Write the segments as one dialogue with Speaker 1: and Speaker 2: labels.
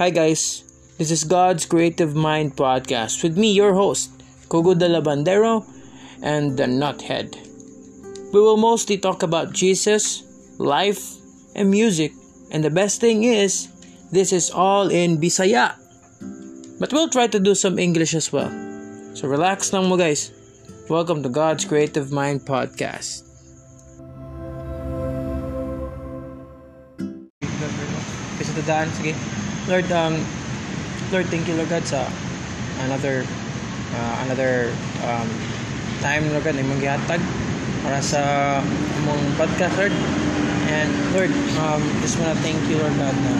Speaker 1: Hi guys, this is God's Creative Mind podcast with me, your host, Cogo de la Bandero and the Nuthead. We will mostly talk about Jesus, life, and music, and the best thing is, this is all in Bisaya. But we'll try to do some English as well. So relax lang mo guys. Welcome to God's Creative Mind podcast. Kasi dadaan, sige. Lord, um, Lord, thank you, Lord God, sa another, uh, another, um, time, Lord God, na imong gihatag para sa imong podcast, Lord. And Lord, um, just wanna thank you, Lord God, na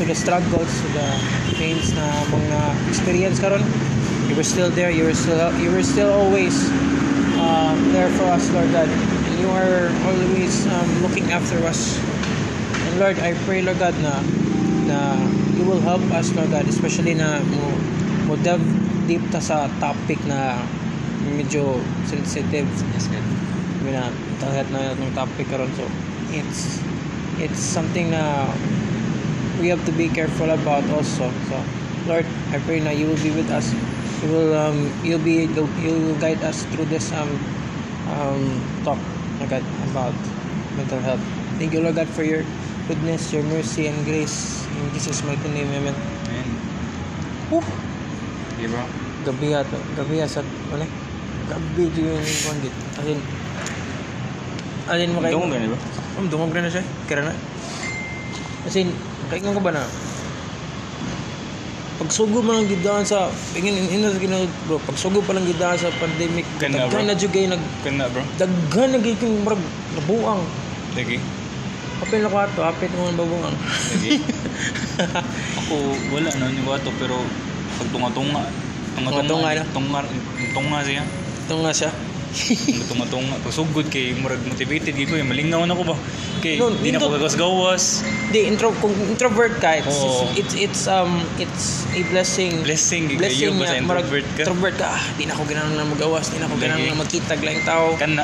Speaker 1: to the struggles, to the pains na mga experience karon. You were still there. You were still you were still always uh, there for us, Lord God. And you are always um, looking after us. And Lord, I pray, Lord God, na na you will help us, Lord God, especially na mo mo delve deep ta sa topic na medyo sensitive.
Speaker 2: Yes, God.
Speaker 1: Sabi na, tahat na itong topic karon so it's it's something na we have to be careful about also. So Lord I pray na you will be with us. You will um you'll be you will guide us through this um um talk God about mental health. Thank you Lord God for your goodness your mercy and grace in Jesus mighty name amen
Speaker 2: Amen.
Speaker 1: Woo!
Speaker 2: Bro.
Speaker 1: gabi ato gabi sa ano gabi dito yung kondit as in as in makain
Speaker 2: Dungog gani, bro.
Speaker 1: Um, dungog na na siya. Kira na. As in, kaingan ko ba na? Pagsugo mo lang gidaan sa ingin ina sa kinahod bro pagsugo pa lang gidaan sa pandemic
Speaker 2: Kana,
Speaker 1: na jud kay nag
Speaker 2: Kana, bro.
Speaker 1: daghan na gyud kay murag nabuang
Speaker 2: Lagi.
Speaker 1: Apil na kwarto apit mo ang babuang
Speaker 2: Lagi. Ako, wala na yung wato, pero pag tunga-tunga,
Speaker 1: Tunga-tunga na?
Speaker 2: tunga, tunga siya.
Speaker 1: ito nga siya
Speaker 2: tunga-tunga, pag sugod kay murag motivated gid ko, eh, malingaw na ko ba? Kay
Speaker 1: No,
Speaker 2: di na ko
Speaker 1: di intro kung introvert ka it's,
Speaker 2: Oo.
Speaker 1: it's it's um it's a blessing
Speaker 2: Blessing, gid kayo ba sa introvert ka?
Speaker 1: introvert ka ah, di na ako ganahan na magawas di na ako ganahan na magkita lang tao
Speaker 2: Kana.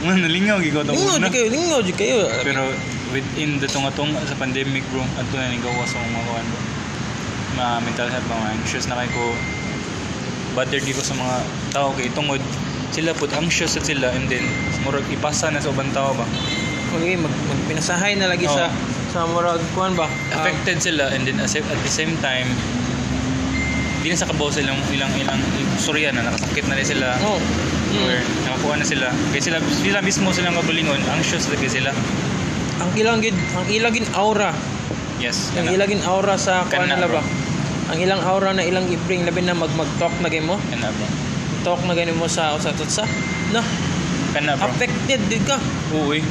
Speaker 2: Nga, nalingaw gid ko
Speaker 1: lingaw
Speaker 2: una.
Speaker 1: di kayo lingaw di kayo
Speaker 2: Pero within the tunga-tunga sa pandemic bro, adto na ning gawas sa mga kuan bro. Ma mental health ba, mga anxious na kay ko. Bothered ko sa mga tao kay tungod sila pud anxious at sila and then murag ipasa na sa ubang tao ba.
Speaker 1: Okay, mag magpinasahay na lagi sa
Speaker 2: Oo.
Speaker 1: sa murag kuan ba? Ah,
Speaker 2: Affected sila and then as- at the same time di na sa kabaw silang ilang ilang storya na nakasakit na rin sila
Speaker 1: oh.
Speaker 2: Or
Speaker 1: Mm.
Speaker 2: nakakuha na sila kaya sila sila mismo silang kabulingon anxious lagi sila
Speaker 1: Ang ilang gid, ang ilang gid aura,
Speaker 2: yes
Speaker 1: ang ilang gid aura sa nila
Speaker 2: bro.
Speaker 1: ba? Ang ilang aura na ilang i-bring labi na mag mag-talk na gyud mo.
Speaker 2: kana bro
Speaker 1: Talk na gyud mo sa usa tutsa. No,
Speaker 2: kana bro
Speaker 1: affected gid ka.
Speaker 2: Uy,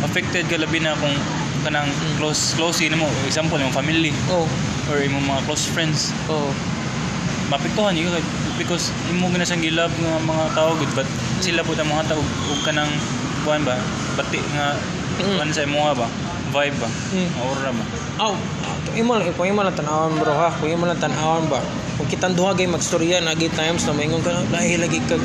Speaker 2: affected ka labi na kung kanang
Speaker 1: Mm.
Speaker 2: close close yun mo example yung family
Speaker 1: Oh,
Speaker 2: or imong mga close friends
Speaker 1: oh.
Speaker 2: mapektuhan yun ka because imo gina siyang gilab nga mga tao good but sila po ang mga tao ug kanang kuan ba bati nga
Speaker 1: Mm.
Speaker 2: kuan sa imo ba vibe ba
Speaker 1: Mm.
Speaker 2: aura ba
Speaker 1: Aw, kung imo kung imo lang tan-awon bro ha, kung imo lang tan-awon ba. Kung kitang duha gay magstorya na gay times na maingon ka lahi lagi kag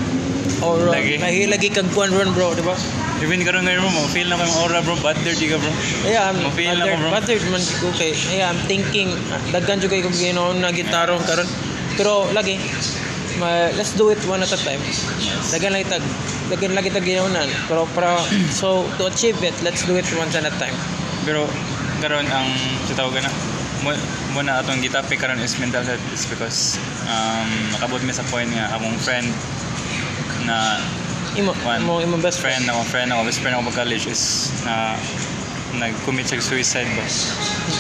Speaker 1: aura,
Speaker 2: Lagi.
Speaker 1: lahi lagi kag kuan ron bro, di ba?
Speaker 2: even karon ngayon mo feel na ko yung aura bro bad dirty ka bro
Speaker 1: Yeah, I'm
Speaker 2: Mafeel ako,
Speaker 1: bothered,
Speaker 2: bro.
Speaker 1: bothered man ko kay. Yeah, I'm thinking daghan jud kay kog ginoon na gitaron karon. Pero lagi ma, let's do it one at a time. Daghan lang itag daghan lagi tag ginoonan. Pero para so to achieve it, let's do it one at a time.
Speaker 2: pero karon ang sa tawag na mo mo na atong gitopic karon is mental health is because um nakabot mi sa point nga akong friend na
Speaker 1: Imo
Speaker 2: One.
Speaker 1: imo imo best
Speaker 2: friend ako friend ako best friend ako college is na nag-commit siya suicide ba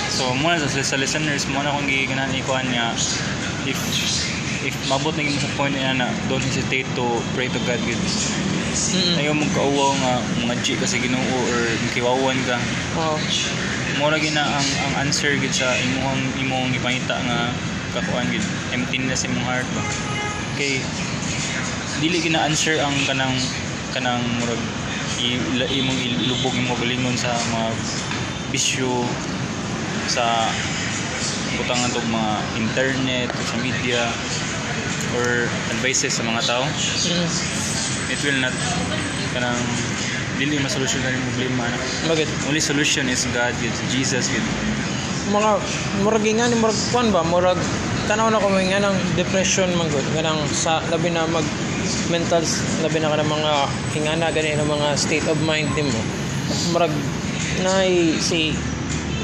Speaker 2: so muna sa, sa listeners muna akong giganahan ikuan nga if if mabot na sa point na na don't hesitate to pray to God good
Speaker 1: Mm.
Speaker 2: ayaw mong kauwaw nga mga G kasi ginoo or kiwawan ka
Speaker 1: Oh.
Speaker 2: mura gina ang ang answer gid sa imong imong ipangita nga kakuan gid emptiness imong heart ba kay dili gina answer ang kanang kanang murag imong ilubog imong galingon sa mga bisyo sa butangan tog mga internet sa media or advices sa mga tao
Speaker 1: Mm.
Speaker 2: it will not kanang dili masolusyon yung problema na
Speaker 1: Bakit?
Speaker 2: only solution is God with Jesus with
Speaker 1: mga murag nga ni murag kuan ba murag tanaw na ko nga ng depression man gud nga nang sa labi na mag mental labi na ka ng mga hingana gani ng mga state of mind nimo murag nay si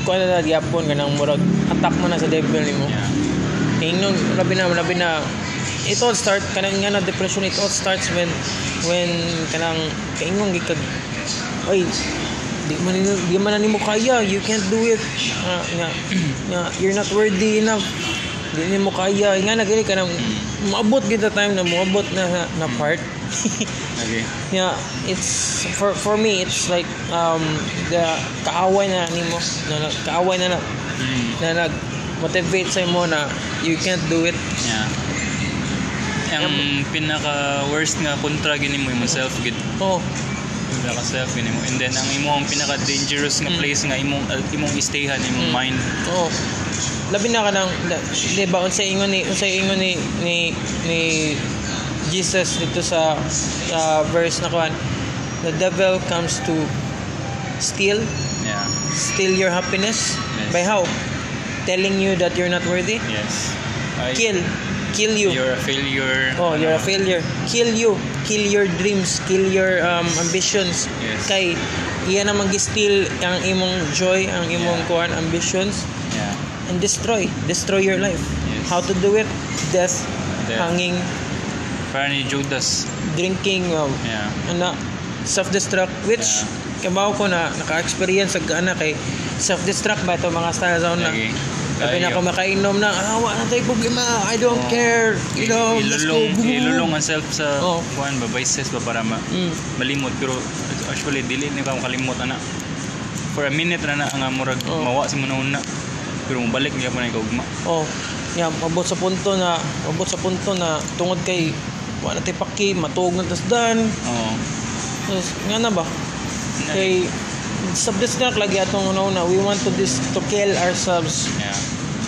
Speaker 1: kuan na gyapon nga nang murag attack man na sa devil nimo
Speaker 2: Yeah.
Speaker 1: ingnon labi na labi na it all start kanang nga na depression it all starts when when kanang kaingong gikag oy di man di man nimo kaya you can't do it Ah, nga nga you're not worthy enough di nimo kaya nga na gani kanang maabot gid time na moabot na na, part
Speaker 2: Okay.
Speaker 1: yeah it's for for me it's like um the kaaway na nimo na- kaaway na na,
Speaker 2: Mm.
Speaker 1: na nag motivate sa mo na you can't do it
Speaker 2: Yeah. Ang pinaka worst nga kontra gini mo imong self gid.
Speaker 1: oh
Speaker 2: Pinaka self gini mo. And then ang imong pinaka dangerous nga
Speaker 1: Mm.
Speaker 2: place nga imong uh, imong istayhan imong
Speaker 1: Mm.
Speaker 2: mind.
Speaker 1: Oo. Labi na ka nang, di ba, unsa ingon ni, unsa ingon ni, ni, ni Jesus dito sa sa verse na kuan, the devil comes to steal,
Speaker 2: Yeah.
Speaker 1: steal your happiness.
Speaker 2: Yes.
Speaker 1: By how? Telling you that you're not worthy.
Speaker 2: Yes. Ay,
Speaker 1: Kill. Kill you.
Speaker 2: You're a failure.
Speaker 1: Oh, you're a failure. Kill you. Kill your dreams. Kill your um, ambitions.
Speaker 2: Yes.
Speaker 1: Kay, iyan naman gi-steal ang imong joy, ang imong
Speaker 2: Yeah.
Speaker 1: kuan ambitions.
Speaker 2: Yeah.
Speaker 1: and destroy destroy your life
Speaker 2: Yes.
Speaker 1: how to do it death,
Speaker 2: Death.
Speaker 1: hanging
Speaker 2: Parang ni Judas.
Speaker 1: drinking um,
Speaker 2: Yeah.
Speaker 1: ana self-destruct which kabaw ko na naka-experience sa ana kay self-destruct ba ito mga style zone na
Speaker 2: Lagi.
Speaker 1: Sabi na ako makainom na. Ah wala tayo problema. I don't
Speaker 2: Oh.
Speaker 1: care. You know let's go
Speaker 2: ilulong, ilulong ang self sa
Speaker 1: Oh.
Speaker 2: kuan ba vices ba para ma,
Speaker 1: mm.
Speaker 2: malimot. Pero actually dili ni ka makalimot ana. For a minute na na nga murag
Speaker 1: Oh.
Speaker 2: mawa si mo una. Pero mabalik niya pa na ikaugma
Speaker 1: oh. Yeah mabot sa punto na mabot sa punto na tungod kay wala tayo paki matuog na tasdan
Speaker 2: oo
Speaker 1: Yes, nga na ba? Kay subdestruct lagi atong una una. We want to dis to kill ourselves
Speaker 2: yeah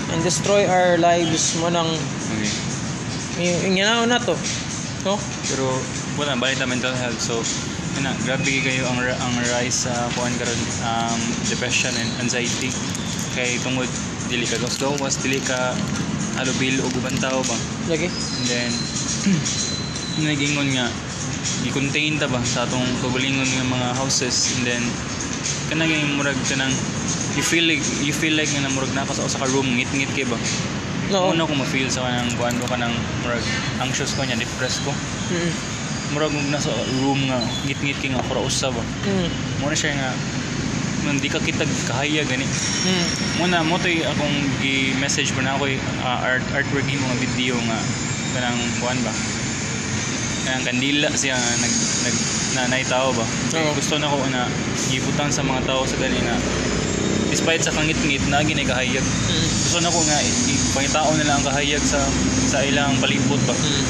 Speaker 1: and destroy our lives mo nang
Speaker 2: okay
Speaker 1: nga na to. No?
Speaker 2: pero wala balik na mental health so na grabe kayo ang ang rise sa kuan karon um, depression and anxiety kay tungod dili ka gawas dili ka halubil o ubang tao ba
Speaker 1: Lagi.
Speaker 2: And then, nagingon nga, i-contain ta ba sa atong kagalingon nga mga houses and then kanang yung murag kanang you feel like you feel like nga na murag naka sa usa ka room ngit-ngit kay ba
Speaker 1: No.
Speaker 2: una ko ma-feel sa kanang kuan ko kanang murag anxious ko nya depressed ko
Speaker 1: Mm.
Speaker 2: murag nasa room nga ngit-ngit kay nga para usa ba
Speaker 1: Mm.
Speaker 2: mo na siya nga man di ka kitag kahaya gani
Speaker 1: Mm.
Speaker 2: muna mo to'y akong gi-message ko na ako art artwork yung mga video nga kanang kuan ba kanang kandila siya nag nag nanay tao ba? Kaya gusto na ko na gibutang sa mga tao sa gani nga despite sa kangit-ngit na ginay kahayag
Speaker 1: Mm.
Speaker 2: gusto na ko nga i- ipangitao nila ang kahayag sa sa ilang palibot ba?
Speaker 1: Mm.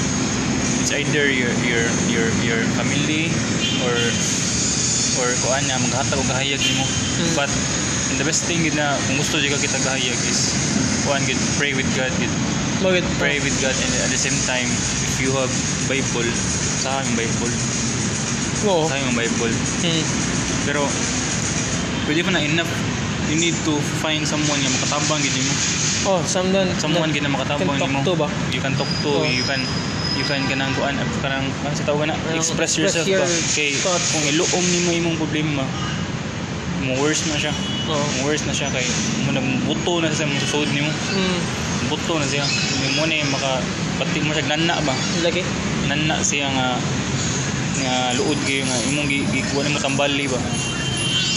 Speaker 2: it's either your your your your family or or kuan nga maghatag og kahayag nimo.
Speaker 1: Mm.
Speaker 2: but the best thing gid na kung gusto jud ka kita kahayag is kuan gid pray with God gid pray with God and at the same time if you have Bible sa aming Bible
Speaker 1: Oo.
Speaker 2: sa aming Bible
Speaker 1: Mm.
Speaker 2: pero pwede pa na enough you need to find someone nga makatabang gid nimo
Speaker 1: Oh, someone
Speaker 2: someone gid na makatabang nimo
Speaker 1: to ba?
Speaker 2: you can talk to
Speaker 1: Oh.
Speaker 2: you can you can kanang kuan kanang kanang sa tawag na express
Speaker 1: express
Speaker 2: yourself
Speaker 1: your
Speaker 2: ba kay
Speaker 1: thoughts.
Speaker 2: kung iluom nimo imong problema mo worse na siya
Speaker 1: Oo.
Speaker 2: mo worse na siya kay mo nagbuto na sa imong susod nimo
Speaker 1: Mm.
Speaker 2: buto na siya mo na yung maka pati mo siya nanna ba
Speaker 1: Lagi.
Speaker 2: nanna siya nga nga luod kayo nga imong gi gikuha nimo tambali ba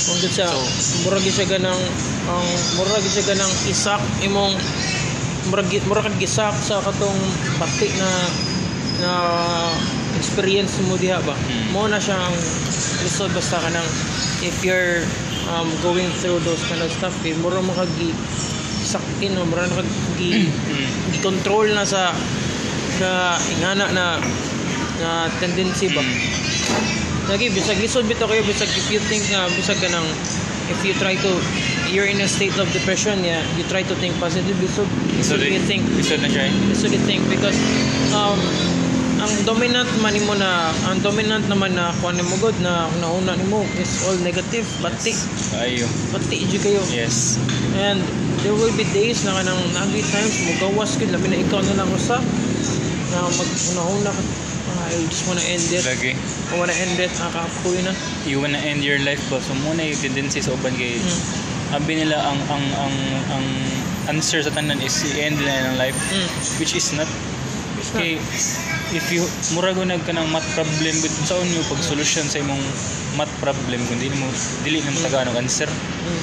Speaker 1: Kung gid siya,
Speaker 2: So-
Speaker 1: murag gid siya ganang ang murag gid siya ganang isak imong murag gi- murag kag gisak sa katong pati na na experience mo diha ba.
Speaker 2: Mm.
Speaker 1: Mo na siya ang result basta kanang if you're um, going through those kind of stuff, eh, murag mo kag gi sakin o murag kag gi
Speaker 2: mm.
Speaker 1: gi-control na sa sa ingana na na tendency ba.
Speaker 2: Mm.
Speaker 1: Lagi, bisag lisod bito kayo, bisag if you think nga, bisag ka nang, if you try to, you're in a state of depression, yeah, you try to think positive, bisag,
Speaker 2: so
Speaker 1: bisag you think,
Speaker 2: isod na siya eh
Speaker 1: bisag you think, because, um, ang dominant man nimo na, ang dominant naman na kuha nimo god na nauna nimo is all negative, pati,
Speaker 2: ayo
Speaker 1: pati, iju kayo.
Speaker 2: yes
Speaker 1: And there will be days na kanang nagi times mo gawas gid labi na ikaw na lang usa na maghuna-huna ka. I just wanna end it.
Speaker 2: Lagi.
Speaker 1: I wanna end it. Nakakapoy na.
Speaker 2: You wanna end your life ba? So muna yung tendency sa uban kay
Speaker 1: Mm.
Speaker 2: sabi nila ang ang ang ang answer sa tanan is i-end nila ng life
Speaker 1: Mm.
Speaker 2: which is not
Speaker 1: It's not.
Speaker 2: kay if you mura gunag ka ng math problem with sa unyo pag solution sa imong math problem kung dili mo dili na mo tagaan og answer
Speaker 1: Mm.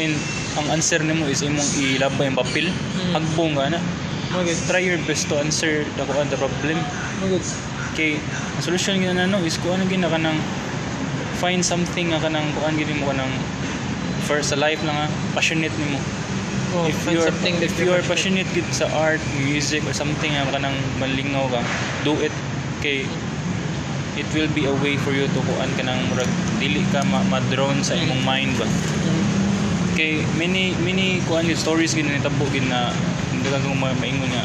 Speaker 2: and ang answer nimo is imong ilabay yung papel
Speaker 1: Mm.
Speaker 2: hagbong ka na
Speaker 1: Magid.
Speaker 2: try your best to answer the the problem
Speaker 1: Magid.
Speaker 2: Kay ang solution gina nano is kung ano gina ka ng find something nga kanang kuan gid mo kanang for sa life na nga passionate nimo.
Speaker 1: Oh,
Speaker 2: if you are
Speaker 1: something
Speaker 2: if you are passionate. gid sa art music or something nga kanang malingaw ka do it. Kay it will be a way for you to kuan kanang murag dili ka ma, ma-drown sa imong mind ba.
Speaker 1: Mm.
Speaker 2: kay many many kuan gid stories gid nitabo gid na hindi ka kung ma- maingon nga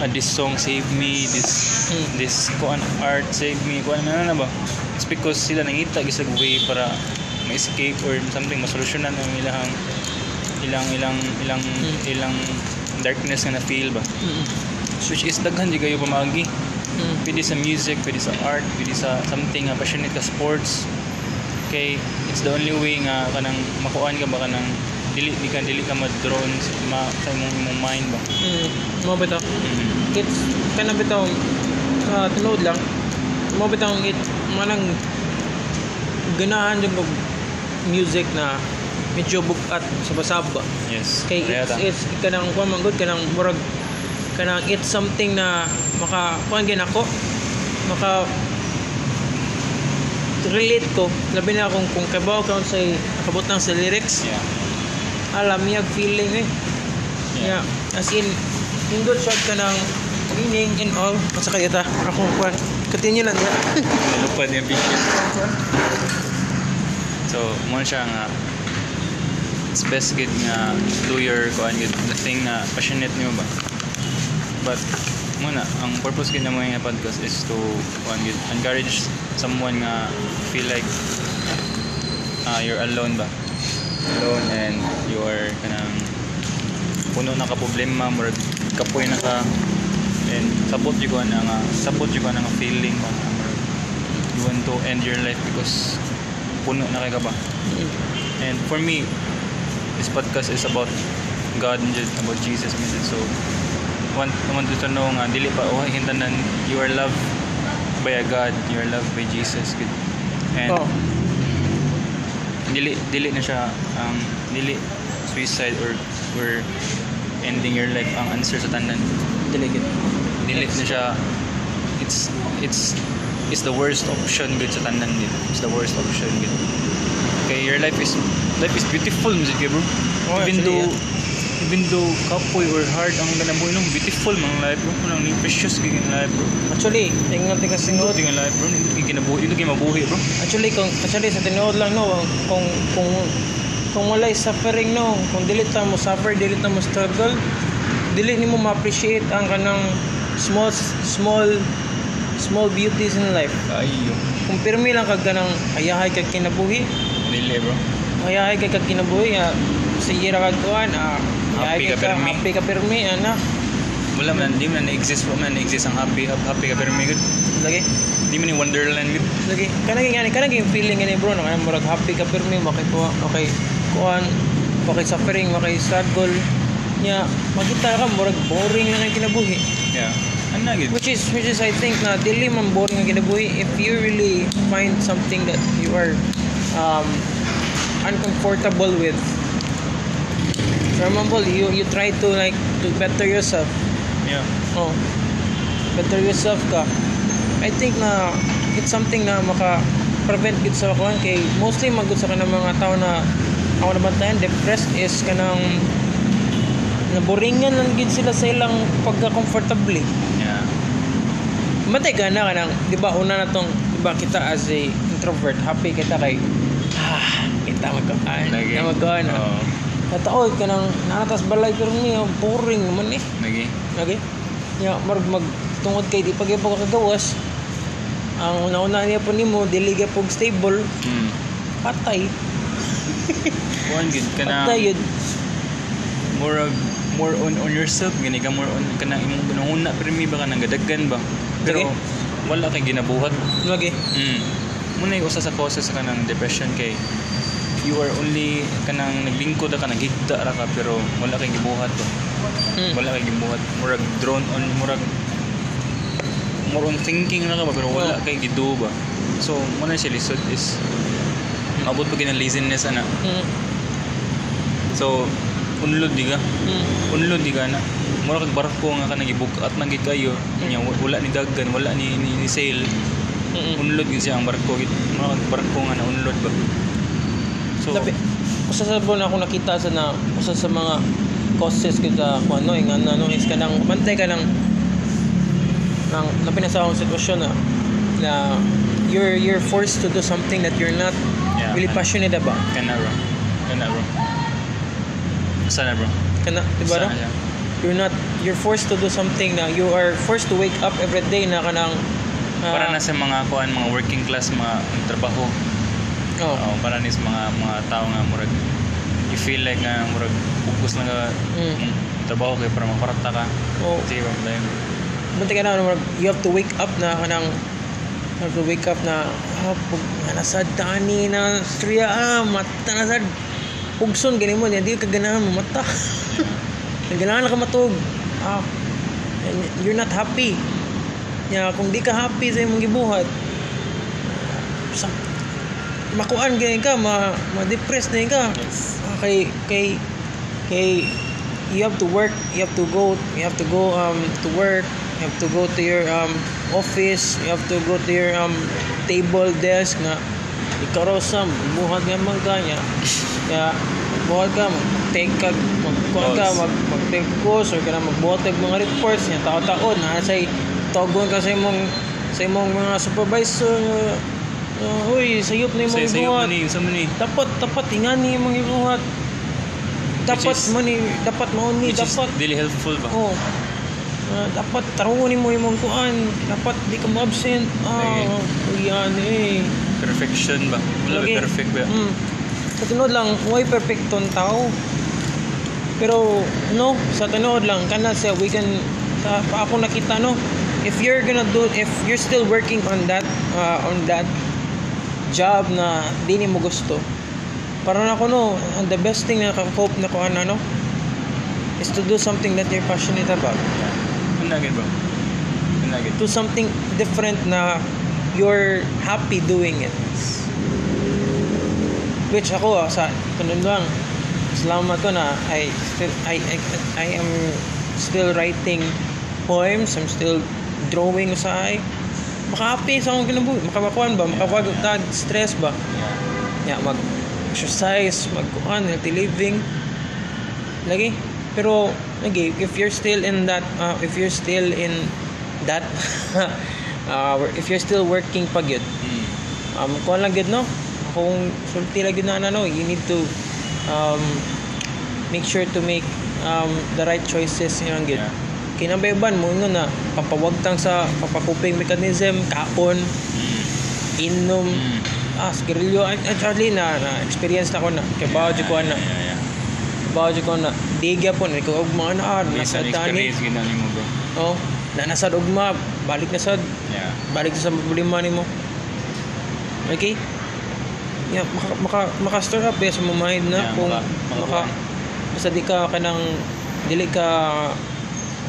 Speaker 2: ah, this song save me this
Speaker 1: Mm.
Speaker 2: this kuan art save me kuan na na ba it's because sila nangita gisag way para ma-escape or something masolusyonan ang ilang ilang ilang ilang
Speaker 1: Mm.
Speaker 2: ilang darkness nga na feel ba
Speaker 1: Mm.
Speaker 2: which is daghan di kayo pamagi
Speaker 1: Mm.
Speaker 2: pwede sa music pwede sa art pwede sa something nga passionate ka sports kay it's the only way nga kanang makuan ka ba kanang dili di ka dili ka ma-drawn sa, ma, sa imong imong mind ba
Speaker 1: Mm. Mo bitaw.
Speaker 2: Mhm.
Speaker 1: It's kana bitaw uh, tinood lang. Mo bitaw it manang ganahan jud music na medyo bukat sa basaba.
Speaker 2: yes
Speaker 1: Kay it's, it's kanang kuan man good kanang murag kanang it's something na maka kuan gin ako maka relate ko labi na kung kung kabaw ka sa kabot ng sa lyrics
Speaker 2: yeah
Speaker 1: alam niya feeling eh.
Speaker 2: Yeah,
Speaker 1: yeah. as in indot shot ka ng meaning and all. At saka yata ako kuan continue lang ya
Speaker 2: Nalupad yung vision so mo siya nga it's best gid nga do your kuan gid the thing na passionate nimo ba? But muna ang purpose gid na mo nga podcast is to kuan gid encourage someone nga feel like uh, you're alone ba alone and you are kanang puno na ka problema murag kapoy na ka. And support you ko na nga support you ko na nga feeling ko na you want to end your life because puno na kay ka ba? And for me this podcast is about God and about Jesus minsan so want want to know nga dili pa oh hintanan you are loved by a God you are loved by Jesus. Good. And
Speaker 1: oh
Speaker 2: dili dili na siya ang dili suicide or or ending your life ang answer sa tanan
Speaker 1: delegate
Speaker 2: dili na siya it's it's it's the worst option gud sa tanan gud it's the worst option gud okay your life is life is beautiful music bro
Speaker 1: Oh,
Speaker 2: even
Speaker 1: actually,
Speaker 2: though even though kapoy or hard ang ganabuhay nung beautiful mga life bro kunang ni precious gid ang life bro
Speaker 1: actually tingnan tingnan kasi
Speaker 2: single ting ang life bro hindi ginabuhi hindi mabuhi bro.
Speaker 1: Actually, kung actually sa tinuod lang no, kung kung kung walay suffering no, kung dili ta mo suffer, dili ta mo struggle, dili nimo ma-appreciate ang kanang small small small beauties in life.
Speaker 2: ayo
Speaker 1: Kung pirmi lang kag kanang ayahay kag kinabuhi,
Speaker 2: dili bro.
Speaker 1: ayahay kag kag kinabuhi, ah, sige ra kag kuan, ah,
Speaker 2: Happy ka
Speaker 1: kag
Speaker 2: pirmi.
Speaker 1: happy ka pirmi ana.
Speaker 2: wala man di man na-exist wala man na-exist ang happy happy ka pero may good
Speaker 1: Lagi.
Speaker 2: di man ni wonderland good
Speaker 1: Lagi. Kanang ngani kanang yung feeling ni bro, nang murag happy ka pirmi, makay kuha, okay kuan, makay suffering, makay struggle. Nya, makita ka murag boring lang ang kinabuhi.
Speaker 2: yeah gid
Speaker 1: Which is which is I think na dili man boring ang kinabuhi if you really find something that you are um uncomfortable with. Example, you you try to like to better yourself.
Speaker 2: yeah
Speaker 1: Oh. Better yourself ka. I think na it's something na maka prevent gid sa kuan kay mostly magud sa kanang mga tao na ako naman tayo depressed is kanang naboringan lang gid sila sa ilang pagka-comfortable.
Speaker 2: yeah
Speaker 1: Matay ka na kanang, di ba una na tong, di ba kita as a introvert, happy kita kay ah, kita
Speaker 2: lagi
Speaker 1: Kita magkaan.
Speaker 2: Oo.
Speaker 1: Kataoy ka nang nanatas balay pero niya, boring naman eh.
Speaker 2: lagi
Speaker 1: Okay? Ya, marag magtungod kay di pag ipo kagawas. Ang una-una niya po nimo dili ka pog stable,
Speaker 2: mm
Speaker 1: patay.
Speaker 2: kuan gid kana
Speaker 1: Patay yun.
Speaker 2: murag more on on yourself gani ka more on kanang imong gunahuna primi ba kanang gadaggan ba pero
Speaker 1: Lagi.
Speaker 2: wala kay ginabuhat
Speaker 1: Lagi.
Speaker 2: mm muna yung usa sa causes sa kanang depression kay you are only kanang naglingkod ka naghigda ra ka pero wala kay gibuhat ba
Speaker 1: Mm.
Speaker 2: wala kay gibuhat. Murag drawn on murag more on thinking na ka ba pero wala
Speaker 1: Oh.
Speaker 2: kay gido ba? So muna siya lisod is abot pa ng laziness ana.
Speaker 1: Mm.
Speaker 2: so unlod di ka.
Speaker 1: Mm.
Speaker 2: unlod di ka na mura kag barko nga ka nagibukat na gid kayo. Nya wa- wala ni daggan wala ni ni, ni sail
Speaker 1: Mm.
Speaker 2: unlod gid siya ang barko. Gid mura kag barko nga na unlod ba so
Speaker 1: Labi, usa sa bon ako nakita sa na usa sa mga causes kita kung ano yung ano, ano is kanang bantay ka ng ng labi na sa akong sitwasyon na na you're you're forced to do something that you're not
Speaker 2: Yeah,
Speaker 1: really
Speaker 2: man.
Speaker 1: passionate about.
Speaker 2: kana bro kana bro sana bro
Speaker 1: Kana, di ba?
Speaker 2: Sana.
Speaker 1: You're not you're forced to do something na you are forced to wake up every day na kanang ah,
Speaker 2: para na sa mga kuan mga working class mga trabaho
Speaker 1: oh,
Speaker 2: Oo, para ni sa mga mga tao nga murag you feel like nga murag focus na ka
Speaker 1: Mm.
Speaker 2: trabaho kay para maparata ka.
Speaker 1: Oh,
Speaker 2: sige ba dahil
Speaker 1: Bantay ka na, ano, you have to wake up na kanang you have to wake up na ah, pug, nasad tani na striya ah, mata nasad pugson gani mo di ka ganahan mo mata ganahan na ka matug. Ah, you're not happy. Ya kung di ka happy sa imong gibuhat sa makuan gani ka ma ma-depress na ka.
Speaker 2: Yes.
Speaker 1: Ah, kay kay kay you have to work you have to go you have to go um to work you have to go to your um office you have to go to your um table desk nga ikaw raw sa buhat nga mga kanya kaya buhat ka mag-take ka magkuhan ka mag-take calls or ka na magbuhat ka mga reports niya tao-taon na sa tawagon ka sa imong sa imong mga supervisor uh, uy sayop na imong
Speaker 2: sa
Speaker 1: buhat
Speaker 2: ni sa ni
Speaker 1: dapat dapat ingani mga ibuhat dapat
Speaker 2: is-
Speaker 1: mo ni dapat mo ni
Speaker 2: which is
Speaker 1: dapat
Speaker 2: really helpful ba?
Speaker 1: Oh. Ah, dapat tarungon mo imong kuan. Dapat di ka mo absent ah yan eh.
Speaker 2: Perfection ba? Wala ba perfect ba?
Speaker 1: Mm. sa tunod lang way perfecton tao? Pero no sa tunod lang kana sa we can sa pa ako nakita no? If you're gonna do if you're still working on that uh, on that job na di ni mo gusto. Parang ako no the best thing na ka-cope na ko ano is to do something that you're passionate about.
Speaker 2: Gid bro gid
Speaker 1: do something different na you're happy doing it. Which ako ah, sa tunod lang salamat ko na I still I, I, I am still writing poems I'm still drawing usay makahappy sa akong kinabuhi makabakuan ba? Makawag tag stress ba?
Speaker 2: Yeah
Speaker 1: ya mag exercise magkuan healthy living. Lagi. Pero lagi if you're still in that uh, if you're still in that uh, if you're still working pag yun
Speaker 2: mm.
Speaker 1: um kuan lang gid no? Kung sulti lang gid na ano you need to um make sure to make um the right choices yun ang gid
Speaker 2: Yeah.
Speaker 1: Kinabayban mo no na papawagtang sa papakuping mechanism kaon inom.
Speaker 2: Mm.
Speaker 1: ah sigarilyo at actually na, na experience na ko na. Kay bawo jud ko na.
Speaker 2: yeah yeah
Speaker 1: bawo ko na. Diga po na ko og mga na
Speaker 2: Based on
Speaker 1: nasa tani oh na nasad ugma balik na sad
Speaker 2: yeah.
Speaker 1: balik sa problema nimo okay? Yeah, maka, maka, maka stir up ya sa mga mind na
Speaker 2: Yeah,
Speaker 1: kung
Speaker 2: maka-
Speaker 1: maka,
Speaker 2: makakuha.
Speaker 1: basta di ka kanang dili ka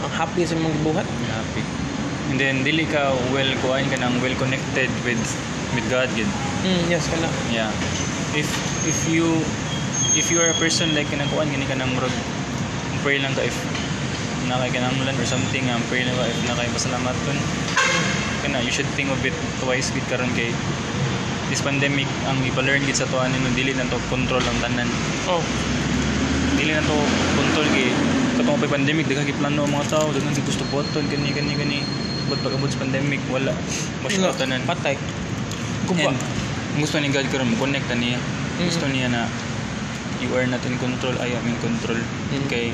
Speaker 1: ang happy sa mga buhat.
Speaker 2: Happy. And then dili ka well kuan ka nang well connected with with God gid.
Speaker 1: Mm, yes kana
Speaker 2: yeah. If if you if you are a person like kanang kuan gani ka nang murag pray lang ka if na kay kananglan or something um, pray lang ka if na kay pasalamat kun kana you should think of it twice gid karon kay this pandemic ang ipa-learn gid sa tuan nimo dili na to control ang tanan.
Speaker 1: Oh.
Speaker 2: Dili na to control kay katong pa pandemic daghang giplano ang mga tao daghang gusto boton kani kani kani but pag abot sa pandemic wala mo siya tanan
Speaker 1: patay kumpa
Speaker 2: gusto ni God karon connect niya.
Speaker 1: Mm.
Speaker 2: Gusto niya na you are not in control, I am in control.
Speaker 1: Mm.
Speaker 2: Kay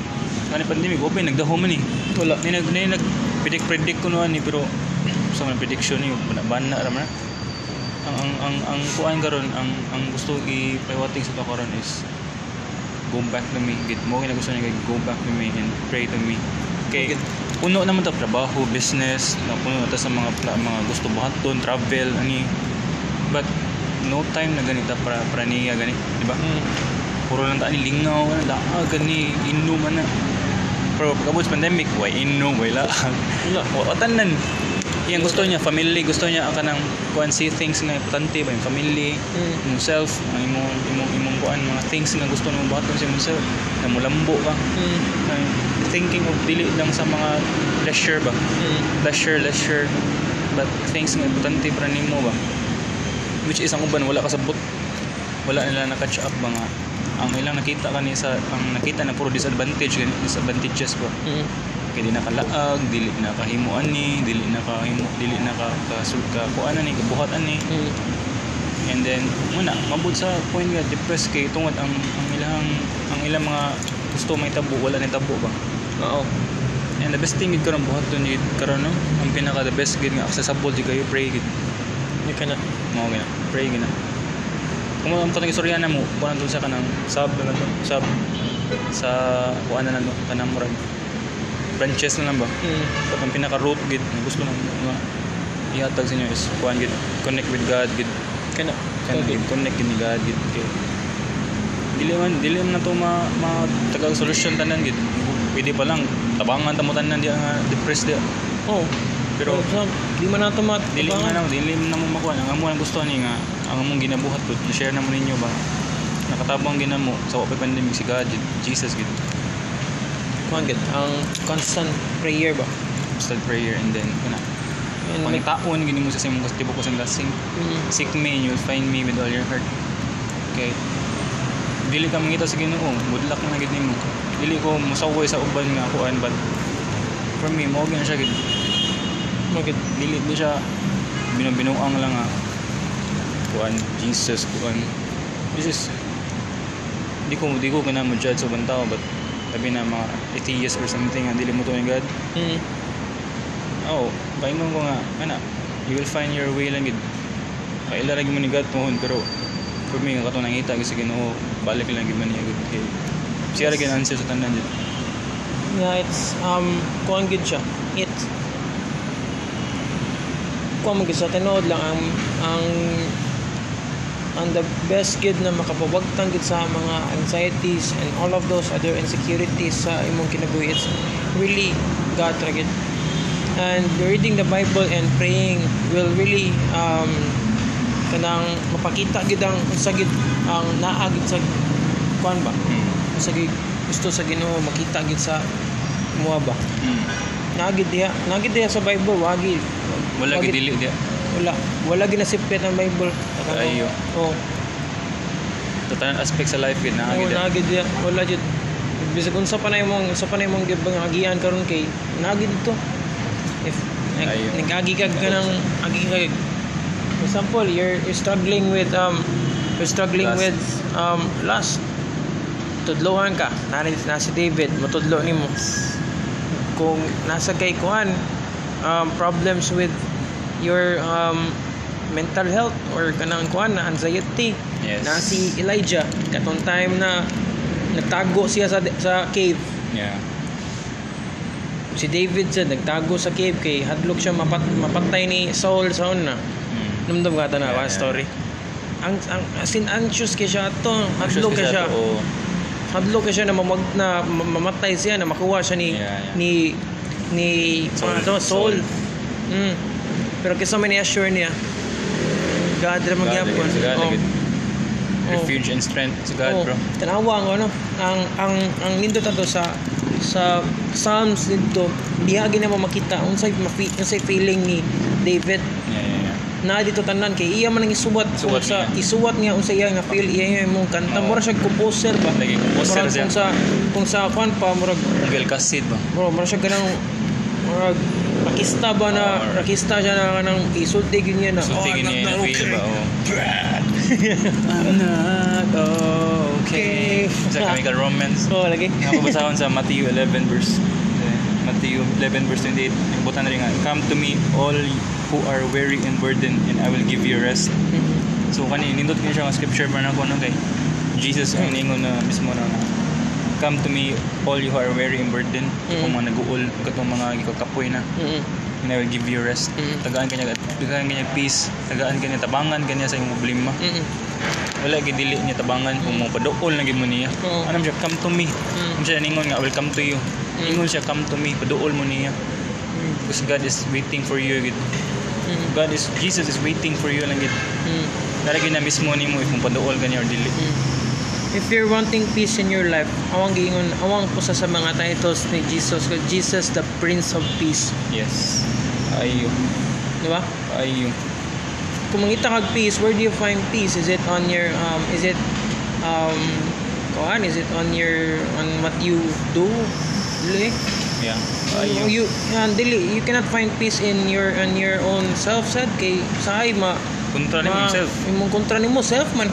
Speaker 2: ano pandemic, open nagdaho man ni.
Speaker 1: wala
Speaker 2: Ni nag ni nag predict predict ko noan ni pero sa mga prediction ni bana ra man. Ang ang ang ang kuan karon ang ang gusto i-prioritize sa karon is go back to me gid mo na gusto niya kay go back to me and pray to me kay
Speaker 1: Gid.
Speaker 2: puno naman ta trabaho business na puno na ta sa mga mga gusto buhaton travel ani but no time na ganita para para niya gani di ba
Speaker 1: Mm.
Speaker 2: puro lang ta ni lingaw ano da ah, gani inom na pero pagkabot sa pandemic why inom why laag
Speaker 1: Wala.
Speaker 2: o yang gusto niya family gusto niya ang kanang kuan see things nga importante ba yung family
Speaker 1: Mm.
Speaker 2: imong self ang imong imong imong kuan mga things nga gusto nimo buhaton sa imong self na mulambo ka
Speaker 1: Mm.
Speaker 2: Ay, thinking of dili lang sa mga leisure ba
Speaker 1: Mm.
Speaker 2: leisure leisure but things nga importante para nimo ba which is ang uban wala kasabot wala nila na catch up ba nga ang ilang nakita kani sa ang nakita na puro disadvantage disadvantages ba
Speaker 1: Mm.
Speaker 2: Kay di nakalaag dili na kahimuan ni dili na kahimo dili na ka kasul ka kuan ni kabuhatan ni
Speaker 1: Mm.
Speaker 2: and then muna mabud sa point nga depressed kay tungod ang ang ilang ang ilang mga gusto may tabo wala ni tabo ba?
Speaker 1: Oo.
Speaker 2: and the best thing gid karon buhaton gid karon no? Ang pinaka the best gid nga accessible gid kayo pray gid.
Speaker 1: Hindi ka na.
Speaker 2: mao gina pray gina kung ang katong istorya na mo kuan to sa kanang sub na to? Sub sa kuan na lang to kanang murag branches na lang ba
Speaker 1: Mm.
Speaker 2: But ang pinaka root gid nga gusto nang mga ihatag sa inyo is kuan gid connect with God gid
Speaker 1: Ka na.
Speaker 2: kan
Speaker 1: Okay.
Speaker 2: gid connect gid ni God gid kay dili man dili man to ma, ma tagang solution tanan gid pwede pa lang tabangan ta mo tanan di nga depressed di
Speaker 1: Oo.
Speaker 2: pero
Speaker 1: So, di man nato mat.
Speaker 2: dili man na dili man mo makuha ang amo ang gusto ni nga ang among ginabuhat to share na mo ninyo ba nakatabang ginamo sa wa pa pandemic si God Jesus gid
Speaker 1: Kuhan gid. Ang constant prayer ba?
Speaker 2: constant prayer and then
Speaker 1: like,
Speaker 2: pangitaon gini mo sa imong tibo ko sa lasing
Speaker 1: mm.
Speaker 2: seek me and you'll find me with all your heart okay dili ka mangita sa Ginoo good luck na gid nimo dili ko musaway sa uban nga kuan but for me mo gyud siya gid
Speaker 1: Magid.
Speaker 2: dili di siya binubinuang lang nga kuan Jesus kuan this is di ko di ko kana mo judge sa ubang tao but sabi na mga atheist or something nga dili mo to ni God
Speaker 1: Mm.
Speaker 2: Oh, kainon ko nga, ana, you will find your way lang gid. Kaila lagi mo ni God tuhon pero for me nga kato nangita sa Ginoo, balik lang gid man niya gud kay siya ra answer sa tanan gid.
Speaker 1: Yeah, it's um kuan gid siya. It kuan mo gid sa tinuod lang ang ang ang the best gid na makapabagtang gid sa mga anxieties and all of those other insecurities sa imong kinabuhi it's really God ra gid and reading the Bible and praying will really um kanang mapakita gid ang unsa gid ang naa gid sa kuan ba
Speaker 2: Hmm.
Speaker 1: sa gusto sa Ginoo makita gid sa mua ba
Speaker 2: Hmm.
Speaker 1: nagid diha nagid diha sa Bible wagi
Speaker 2: Wala gid dili dia.
Speaker 1: wala wala ginasipit ang Bible
Speaker 2: Ayo.
Speaker 1: oh
Speaker 2: Sa tanan aspect sa life gid na
Speaker 1: oh
Speaker 2: gid.
Speaker 1: nagid diha wala jud bisag unsa pa na imong unsa pa na imong gibang agian karon kay nagid dito if nag,
Speaker 2: Ayo.
Speaker 1: nagagi ka ganang agi ka for example you're, you're struggling with um you're struggling
Speaker 2: Lust.
Speaker 1: with um lust tudlohan ka nari na si David matudlo nimo kung nasa kay kuan um, problems with your um, mental health or kanang kuan na anxiety
Speaker 2: Yes.
Speaker 1: na si Elijah katong time na nagtago siya sa sa cave
Speaker 2: Yeah.
Speaker 1: si David sa nagtago sa cave kay hadlok siya mapat, mapatay ni Saul sa una
Speaker 2: Hmm.
Speaker 1: numdum ka na
Speaker 2: Yeah,
Speaker 1: yeah,
Speaker 2: yeah.
Speaker 1: story ang, ang as in anxious kay siya to
Speaker 2: Anxious
Speaker 1: hadlok
Speaker 2: ka
Speaker 1: ka siya
Speaker 2: oo.
Speaker 1: hadlok ka siya na mamag na ma- mamatay siya na makuha siya ni
Speaker 2: Yeah, yeah.
Speaker 1: ni ni
Speaker 2: Saul.
Speaker 1: ano Saul.
Speaker 2: Saul.
Speaker 1: Mm. Pero kisa man ni-assure niya God ra magyapon. Oh. Oh.
Speaker 2: Refuge and strength sa God,
Speaker 1: Oh,
Speaker 2: bro.
Speaker 1: Tanawa ang ano, ang ang ang nindot ato sa sa Psalms dito, diha gina mo makita unsay mafi unsay feeling ni David
Speaker 2: Yeah, yeah, yeah.
Speaker 1: na dito tanan kay iya man ang isuwat kung
Speaker 2: Isuwat
Speaker 1: sa isuwat niya unsa iya nga feel iya imong kanta
Speaker 2: Oo.
Speaker 1: mura siya composer ba
Speaker 2: Lagi composer siya.
Speaker 1: kung sa kung sa kwan pa murag
Speaker 2: Miguel Casid ba?
Speaker 1: bro mura siya ganang murag rakista ba na
Speaker 2: Oo.
Speaker 1: rakista siya na kanang isulti gyud niya na
Speaker 2: So,
Speaker 1: "Oh,
Speaker 2: feel
Speaker 1: okay."
Speaker 2: ba? Oh. I'm not okay. Sa Chemical Romance.
Speaker 1: oh lagi
Speaker 2: Nakabasahon sa Matthew 11 verse Matthew 11 verse 28 Nagbutan na rin nga Come to me all who are weary and burdened and I will give you rest So kani nindot kini siya nga scripture man ako no kay Jesus ang ningon na mismo na nga, come to me all you who are weary and burdened
Speaker 1: Mm.
Speaker 2: kung mga naguol katong mga gikapoy na
Speaker 1: Mm.
Speaker 2: and I will give you rest
Speaker 1: Mm.
Speaker 2: tagaan kanya tagaan kanya peace tagaan kanya tabangan kanya sa imong problema
Speaker 1: Mm.
Speaker 2: wala gid dili niya tabangan kung mo paduol na gid mo niya
Speaker 1: Oo.
Speaker 2: ano siya come to me
Speaker 1: Mm.
Speaker 2: ano siya ningon nga welcome to you
Speaker 1: Mm.
Speaker 2: ingon siya come to me paduol mo niya
Speaker 1: Mm.
Speaker 2: because God is waiting for you gid
Speaker 1: Mm.
Speaker 2: God is Jesus is waiting for you lang gid
Speaker 1: Mm.
Speaker 2: Naragi na mismo nimo if mo paduol kanya or dili
Speaker 1: Mm. If you're wanting peace in your life, awang giingon, awang po sa mga titles ni Jesus, kay Jesus the Prince of Peace,
Speaker 2: yes ayo
Speaker 1: di ba?
Speaker 2: ayo
Speaker 1: Kung mangita kag peace, where do you find peace? Is it on your um is it um kuan is it on your on what you do? Dili?
Speaker 2: yeah ayo
Speaker 1: you yan, dili you cannot find peace in your on your own self sad kay saay ma
Speaker 2: kontra nimo
Speaker 1: ma-
Speaker 2: himself
Speaker 1: imong kontra nimo self man.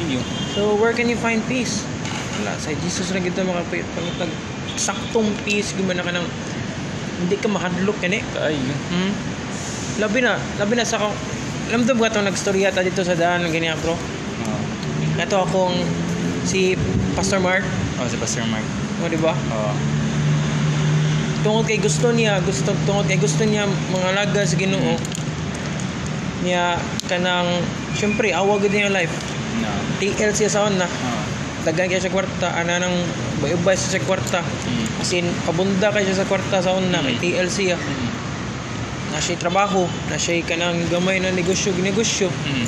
Speaker 2: ayo
Speaker 1: So where can you find peace? Wala, sa Jesus na kita makapangitag saktong peace gumana ka ng hindi ka mahadlok kani.
Speaker 2: ayo
Speaker 1: Hmm? Labi na, labi na sa akong Lamdom ka itong nagstorya ta dito sa daan ng ganyan bro.
Speaker 2: oh
Speaker 1: Ito akong si Pastor Mark,
Speaker 2: oh si Pastor Mark
Speaker 1: o di ba?
Speaker 2: oh
Speaker 1: Tungod kay gusto niya, gusto tungod kay gusto niya mga laga sa Ginoo. Niya kanang syempre awa gud niya life. TL siya sa na.
Speaker 2: oh
Speaker 1: Daghan kay sa kwarta, ana nang bayubay siya sa kwarta.
Speaker 2: mm.
Speaker 1: As in, pabunda kay siya sa kwarta sa kay
Speaker 2: Mm.
Speaker 1: TL siya.
Speaker 2: Mm.
Speaker 1: Na siya trabaho, na siya kanang gamay na negosyo, negosyo.
Speaker 2: Mm.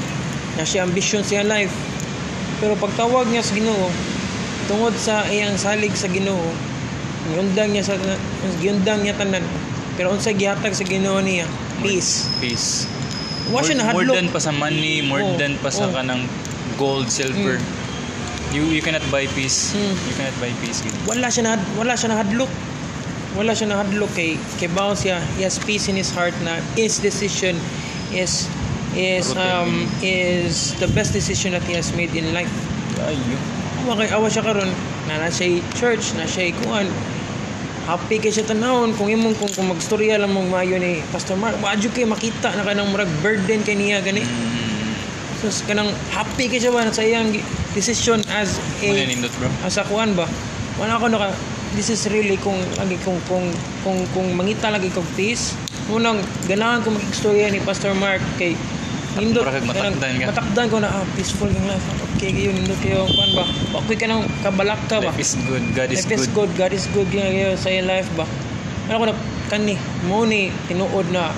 Speaker 1: na siya ambisyon siya life. Pero pagtawag niya sa Ginoo, tungod sa iyang salig sa Ginoo, giundang niya sa giundang niya tanan. Pero unsa gihatag sa Ginoo niya? Peace.
Speaker 2: peace
Speaker 1: Wa
Speaker 2: more,
Speaker 1: siya
Speaker 2: more
Speaker 1: nahadlok.
Speaker 2: than pa sa money more
Speaker 1: Oh,
Speaker 2: than pa sa
Speaker 1: oh.
Speaker 2: kanang gold silver you you cannot buy peace
Speaker 1: Mm.
Speaker 2: you cannot buy peace gid
Speaker 1: Wala siya na wala siya nahadlok. Wala siya nahadlok kay kay bao siya. He has peace in his heart na his decision is is um is the best decision that he has made in life.
Speaker 2: ayo
Speaker 1: Awa kay awa siya karon na na siya church, na siya kuan. Happy kay siya tanawon kung imong kung, kung magstorya lang mong mayo ni Pastor Mark, wadyo kay makita na kanang murag burden kay niya gani.
Speaker 2: mm.
Speaker 1: So kanang happy kay siya ba sa iyang decision as a
Speaker 2: nindot bro
Speaker 1: as a kuan ba. Wala ako naka this is really kung lagi kung kung kung kung mangita lagi kog peace. Unang ganahan ko magstorya ni Pastor Mark kay Nindot, kanang-
Speaker 2: matakdan ka.
Speaker 1: matakdan ko na ah, peaceful yung life. Okay kayo, nindot kayo, kuan ba? Bakoy ka nang kabalak ka ba?
Speaker 2: life is good God is
Speaker 1: Life is
Speaker 2: good
Speaker 1: good, God is good nga kayo sa iyong life ba? Ano ko na, kani, mo ni, tinuod na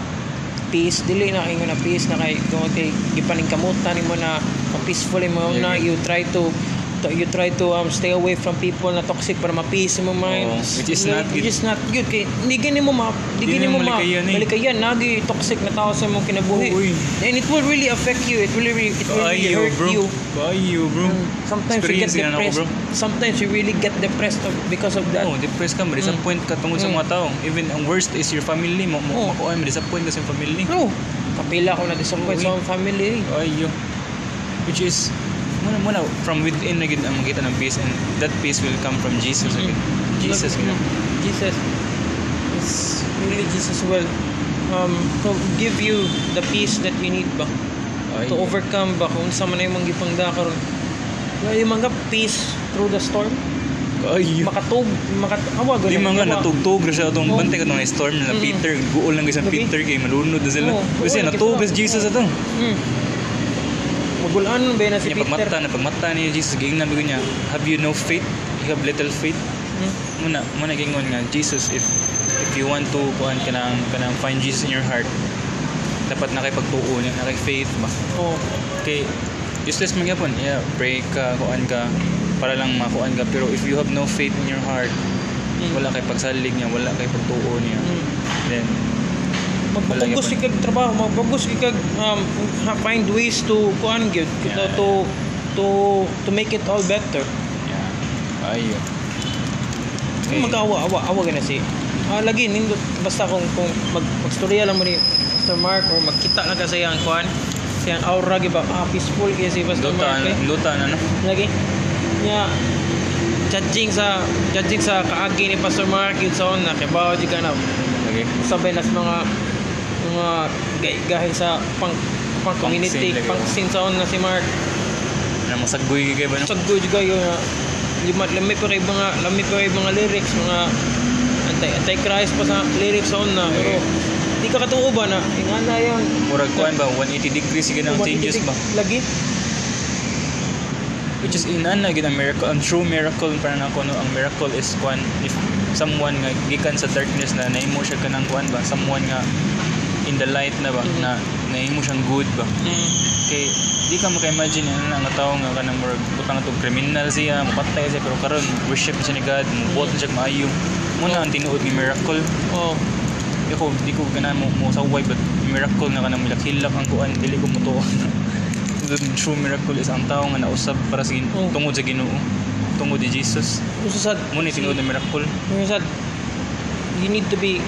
Speaker 1: peace, dili na kayo na peace na kay, kung kay, gipaning kamutan mo na, peaceful mo na,
Speaker 2: Yeah,
Speaker 1: you try to- you try to um, stay away from people na toxic para ma-peace mo mind.
Speaker 2: Oo, which is not
Speaker 1: Which
Speaker 2: good.
Speaker 1: is not good. Kay, hindi gani mo ma, hindi gani mo ma,
Speaker 2: malikayan eh.
Speaker 1: malikayan, nagi toxic na tao sa mong kinabuhi.
Speaker 2: Uy.
Speaker 1: And it will really affect you. It will really, it will really
Speaker 2: Kayo
Speaker 1: hurt
Speaker 2: bro
Speaker 1: you.
Speaker 2: Kayo bro
Speaker 1: Mm, Sometimes you get
Speaker 2: ako,
Speaker 1: depressed.
Speaker 2: bro.
Speaker 1: Sometimes you really get depressed of, because of that.
Speaker 2: Oh, depressed ka, ma-disappoint ka tungkol sa
Speaker 1: Mm.
Speaker 2: mga tao. Even ang worst is your family. Mo,
Speaker 1: Oh.
Speaker 2: mo, makuha, ma-disappoint ka sa family.
Speaker 1: No. Kapila ko na disappoint
Speaker 2: Uy.
Speaker 1: sa family.
Speaker 2: Ayo. Which is, muna muna, from within na gid ang makita ng peace and that peace will come from Jesus again. Jesus
Speaker 1: Mm.
Speaker 2: gid.
Speaker 1: Jesus. It's really Jesus will um to give you the peace that you need ba to
Speaker 2: Ayo.
Speaker 1: overcome ba kung sa man ay mong gipangda karon Wala yung mga peace through the storm
Speaker 2: Ayo.
Speaker 1: makatug makatawa
Speaker 2: Di mga natugtog ra siya atong
Speaker 1: Oh.
Speaker 2: bantay ka itong storm na
Speaker 1: Mm.
Speaker 2: Peter guol lang isang
Speaker 1: Gabi.
Speaker 2: Peter kay malunod na sila.
Speaker 1: Oh,
Speaker 2: Kasi natugos. Jesus ato.
Speaker 1: mm. Magulaan ba na si Peter
Speaker 2: pagmata na pagmata ni Jesus giingnan bigo niya, have you no faith? You have little faith.
Speaker 1: Mm.
Speaker 2: Muna muna gingon nga Jesus if if you want to kuan kanang kanang find Jesus in your heart dapat na kay pagtuo na kay faith ba
Speaker 1: oh
Speaker 2: kay useless man gyapon yeah pray ka kuan ka para lang makuan ka pero if you have no faith in your heart
Speaker 1: mm.
Speaker 2: wala kay pagsalig niya wala kay pagtuo niya
Speaker 1: Mm.
Speaker 2: then
Speaker 1: magpapugos
Speaker 2: Wala
Speaker 1: kag trabaho magpapugos kag um, find ways to kuan gyud to,
Speaker 2: Yeah.
Speaker 1: to to to make it all better.
Speaker 2: Yeah. Ayo
Speaker 1: okay. magawa awa awa gana si ah, lagi nindot basta kung kung mag magstorya lang mo ni Pastor Mark or magkita lang ka sa iyang kuan sa iyang aura giba ah peaceful kay si Pastor
Speaker 2: luta
Speaker 1: Mark eh.
Speaker 2: luta na no?
Speaker 1: Lagi. Nya judging sa judging sa kaagi ni Pastor Mark yun sa una kay bawo di ka na
Speaker 2: okay
Speaker 1: sabay nas mga mga gahi sa pang pang community
Speaker 2: Pang
Speaker 1: pang scene sa na si Mark.
Speaker 2: Na masagboy kay ba no?
Speaker 1: Saggo juga yun na lima, lami pa kay mga lami pa kay mga lyrics mga anti anti Christ pa sa lyrics on na pero di ka katuo ba na ingana yan
Speaker 2: Murag kuan ba 180 degrees sige nang changes ba.
Speaker 1: lagi.
Speaker 2: Which is inan na gid ang miracle, ang true miracle para na ako no, ang miracle is kuan if someone nga gikan sa darkness na nahimo siya kanang kuan ba, someone nga in the light na ba
Speaker 1: Mhm.
Speaker 2: na nahimo siyang good ba.
Speaker 1: mm.
Speaker 2: Kay di ka maka-imagine ano nga tao nga kanang murag butang to criminal siya, mapatay siya pero karon worship siya ni God, mubuot siya maayo. Muna ang tinuod ni miracle.
Speaker 1: oh
Speaker 2: Ako di ko kana mo mo saway but miracle na kanang milak-hilak ang kuan dili ko mo The true miracle is ang tao nga nausab para sa
Speaker 1: Oh.
Speaker 2: tungod sa Ginoo, tungod ni Jesus.
Speaker 1: usasad
Speaker 2: Mo ni tinuod na miracle.
Speaker 1: usasad you need to be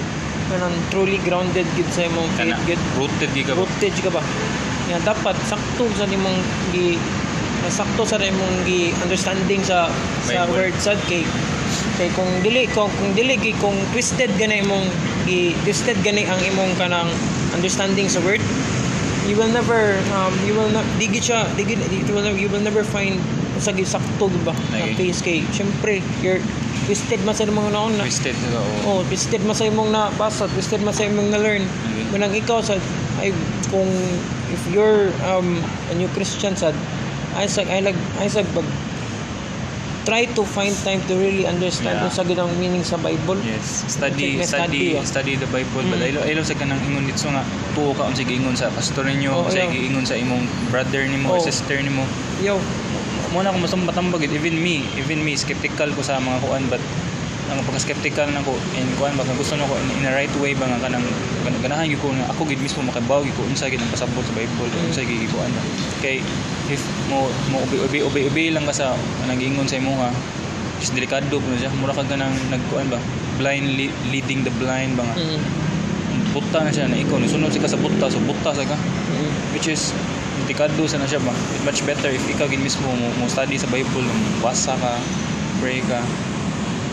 Speaker 1: kanang truly grounded gid sa imong faith gid
Speaker 2: rooted di ka ba?
Speaker 1: rooted ka ba nga dapat sakto sa nimong gi sakto sa imong gi understanding sa sa
Speaker 2: Bible.
Speaker 1: word sad kay kay kung dili kung, kung dili gi kung twisted gani imong gi twisted gani ang imong kanang understanding sa word you will never um, you will not digi siya digi you will never, you will never find sa gi sakto ba na case kay syempre you're twisted man sa imong naon na
Speaker 2: Twisted ka o.
Speaker 1: Oh, twisted man sa imong nabasa, twisted man sa imong na-learn.
Speaker 2: Okay.
Speaker 1: Manang ikaw sa ay kung if you're um a new Christian sad, ay sa ay lag ay sa pag try to find time to really understand
Speaker 2: Yeah.
Speaker 1: kung sa gidang meaning sa Bible.
Speaker 2: Yes, study,
Speaker 1: Check na
Speaker 2: study,
Speaker 1: study,
Speaker 2: study,
Speaker 1: oh.
Speaker 2: the Bible.
Speaker 1: Mm.
Speaker 2: But ayaw, ayaw sa kanang ingon dito nga, tuo ka kung sige ingon sa pastor ninyo,
Speaker 1: Oh,
Speaker 2: oh,
Speaker 1: ayaw.
Speaker 2: sige ingon sa imong brother nimo
Speaker 1: Oh.
Speaker 2: sister nimo.
Speaker 1: Yo,
Speaker 2: Muna ako masumbatambag it, even me, even me, skeptical ko sa mga kuan, but ang pagka-skeptical na ko, and kuan, baka gusto na ko in, in a right way ba nga kanang gan- ganahan gyud ko nga ako gid mismo makabaw gyud ko unsa gid ang pasabot sa Bible, unsa gid kuan ba. Kay if mo mo ubi ubi ubi, ubi lang ka sa nag-ingon sa imuha, is delikado po na siya. Mura ka ganang nagkuan ba? Blind li- leading the blind ba nga.
Speaker 1: mm,
Speaker 2: Buta na siya na ikaw, sunod siya ka sa buta, so buta sa ka.
Speaker 1: mm,
Speaker 2: Which is, delikado sa na siya ba? It's much better if ikaw gin mismo mo, mo study sa Bible, mo basa ka, pray ka,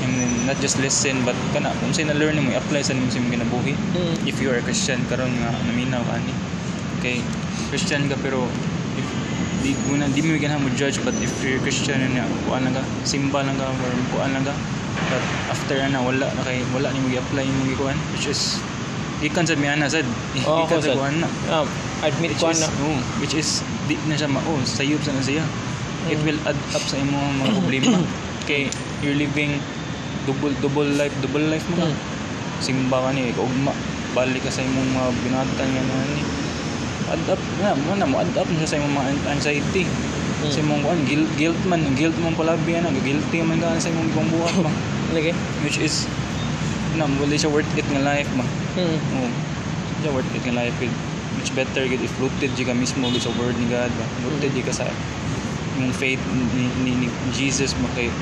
Speaker 2: and then not just listen, but kana, kung sa'yo na-learn mo, i-apply sa nimo ginabuhi.
Speaker 1: mm.
Speaker 2: If you are a Christian, karon nga, naminaw ka ni. Okay, Christian ka, pero if di una di mo ganahan mo judge but if you're Christian na kuan lang ka simba lang ka or kuan lang ka but after na wala na kay wala ni mo i-apply mo kuan which is ikan sa miana sad ikan sa kuan na
Speaker 1: Ah, admit ko na.
Speaker 2: oh, which is di na siya mao sayop sa na siya it
Speaker 1: Mm.
Speaker 2: will add up sa imong mga problema kay you're living double double life double life mo
Speaker 1: Mm.
Speaker 2: simba ka ni kaugma balik ka sa imong mga binatan nga na ni add up na mo na mo add up na siya sa imong mga an- anxiety
Speaker 1: Mm.
Speaker 2: sa imong kuan guilt guilt man guilt man palabi na guilty man ka sa imong ibang buhat ba
Speaker 1: Lagi.
Speaker 2: which is na wala siya worth it nga life ba
Speaker 1: Mm.
Speaker 2: Oo. Hindi worth it nga life gid. Much better gid if rooted di ka mismo gid sa word ni God ba. Rooted di ka sa yung faith ni, ni, ni Jesus mo kay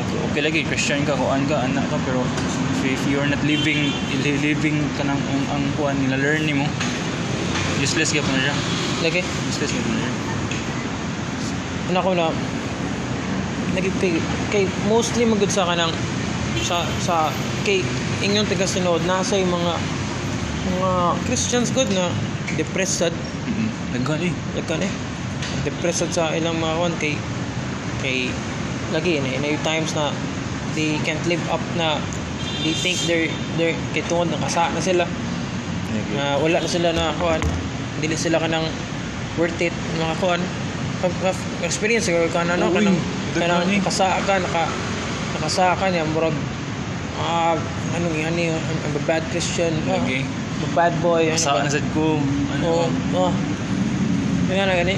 Speaker 2: okay, okay lagi Christian ka kuan ka anak ka pero if, if you are not living li- living ka ng ang, ang kuan nila learn nimo useless gyud na siya
Speaker 1: Lagi.
Speaker 2: useless gyud na siya
Speaker 1: Ano ko na naging kay, mostly magud sa kanang sa sa kay ingon taga sinod nasa yung mga mga Christians good na. Depressed. Sad
Speaker 2: mm nagkan eh
Speaker 1: Nagkan eh. Depressed sa ilang mga kon kay kay lagi na na yung times na they can't live up na they think they're they're kay tungod nakasa na sila. Na wala na sila na kuan dili sila kanang worth it mga kuan Ka- ka- experience ko kana no?
Speaker 2: Uy,
Speaker 1: kanang kanang
Speaker 2: eh.
Speaker 1: nakasa ka naka nakasa ka niya murag ah ano nga ni I'm a bad Christian. I'm a bad boy ano
Speaker 2: saan
Speaker 1: ba?
Speaker 2: na sad ko ano
Speaker 1: Oo. Oh. Kaya na gani.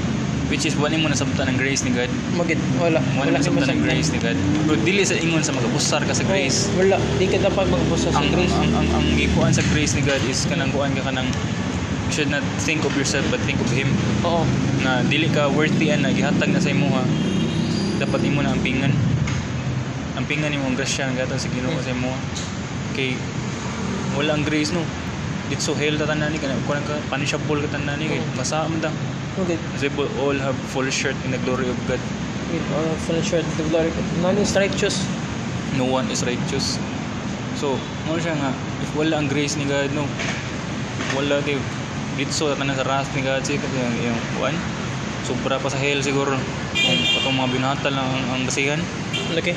Speaker 2: which is wala mo nasabtan ng grace ni God
Speaker 1: Magit. Wala.
Speaker 2: wala
Speaker 1: ka
Speaker 2: nasabtan ng grace ni God pero dili sa ingon sa magabusar ka sa grace
Speaker 1: Oh, wala. Di ka dapat magbusa sa
Speaker 2: ang,
Speaker 1: grace.
Speaker 2: ang, ang, ang gikuan sa grace ni God is kanang kuan ka kanang you should not think of yourself but think of Him
Speaker 1: Oo.
Speaker 2: na dili ka worthy na gihatag na sa imuha dapat imo na ampingan ampingan imo ang grasya nga gatang sa Ginoo sa imuha kay wala ang grace no dit so hell ta tanan ni kana kuan ka punishable ka tanan ni kay ta
Speaker 1: Magit.
Speaker 2: as we all have full shirt in the glory of God
Speaker 1: Magit. Oh, full shirt. The glory. None is righteous.
Speaker 2: no one is righteous so mo siya nga if wala ang grace ni God no wala kay ditso ta na sa wrath ni God say kasi yung kuan sobra pa sa hell siguro. Kung katong mga binata lang ang, ang basihan.
Speaker 1: Okay.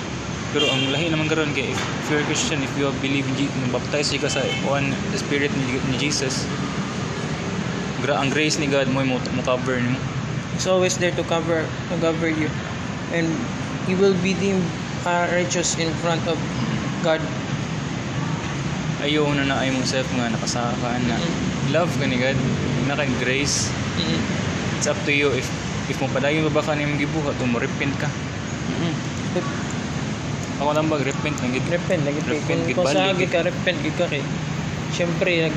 Speaker 2: Pero ang lahi naman karon kay if, if you're a Christian, if you believe in Jesus, baptized ka sa one spirit ni, ni Jesus, gra ang grace ni God mo mo, mo cover nimo.
Speaker 1: It's always there to cover to cover you, and you will be deemed uh, righteous in front of God.
Speaker 2: Ayaw na na ay mo self nga nakasakaan na love ka ni God, na kay grace.
Speaker 1: Mm.
Speaker 2: It's up to you if if mo padayon ba ka nimong gibuhat o mo repent ka.
Speaker 1: Mm.
Speaker 2: Ako lang bag repent nang gid.
Speaker 1: Repent lagi
Speaker 2: Repent,
Speaker 1: kung,
Speaker 2: gid
Speaker 1: sa
Speaker 2: balik,
Speaker 1: agi ka repent gid ka kay. Syempre nag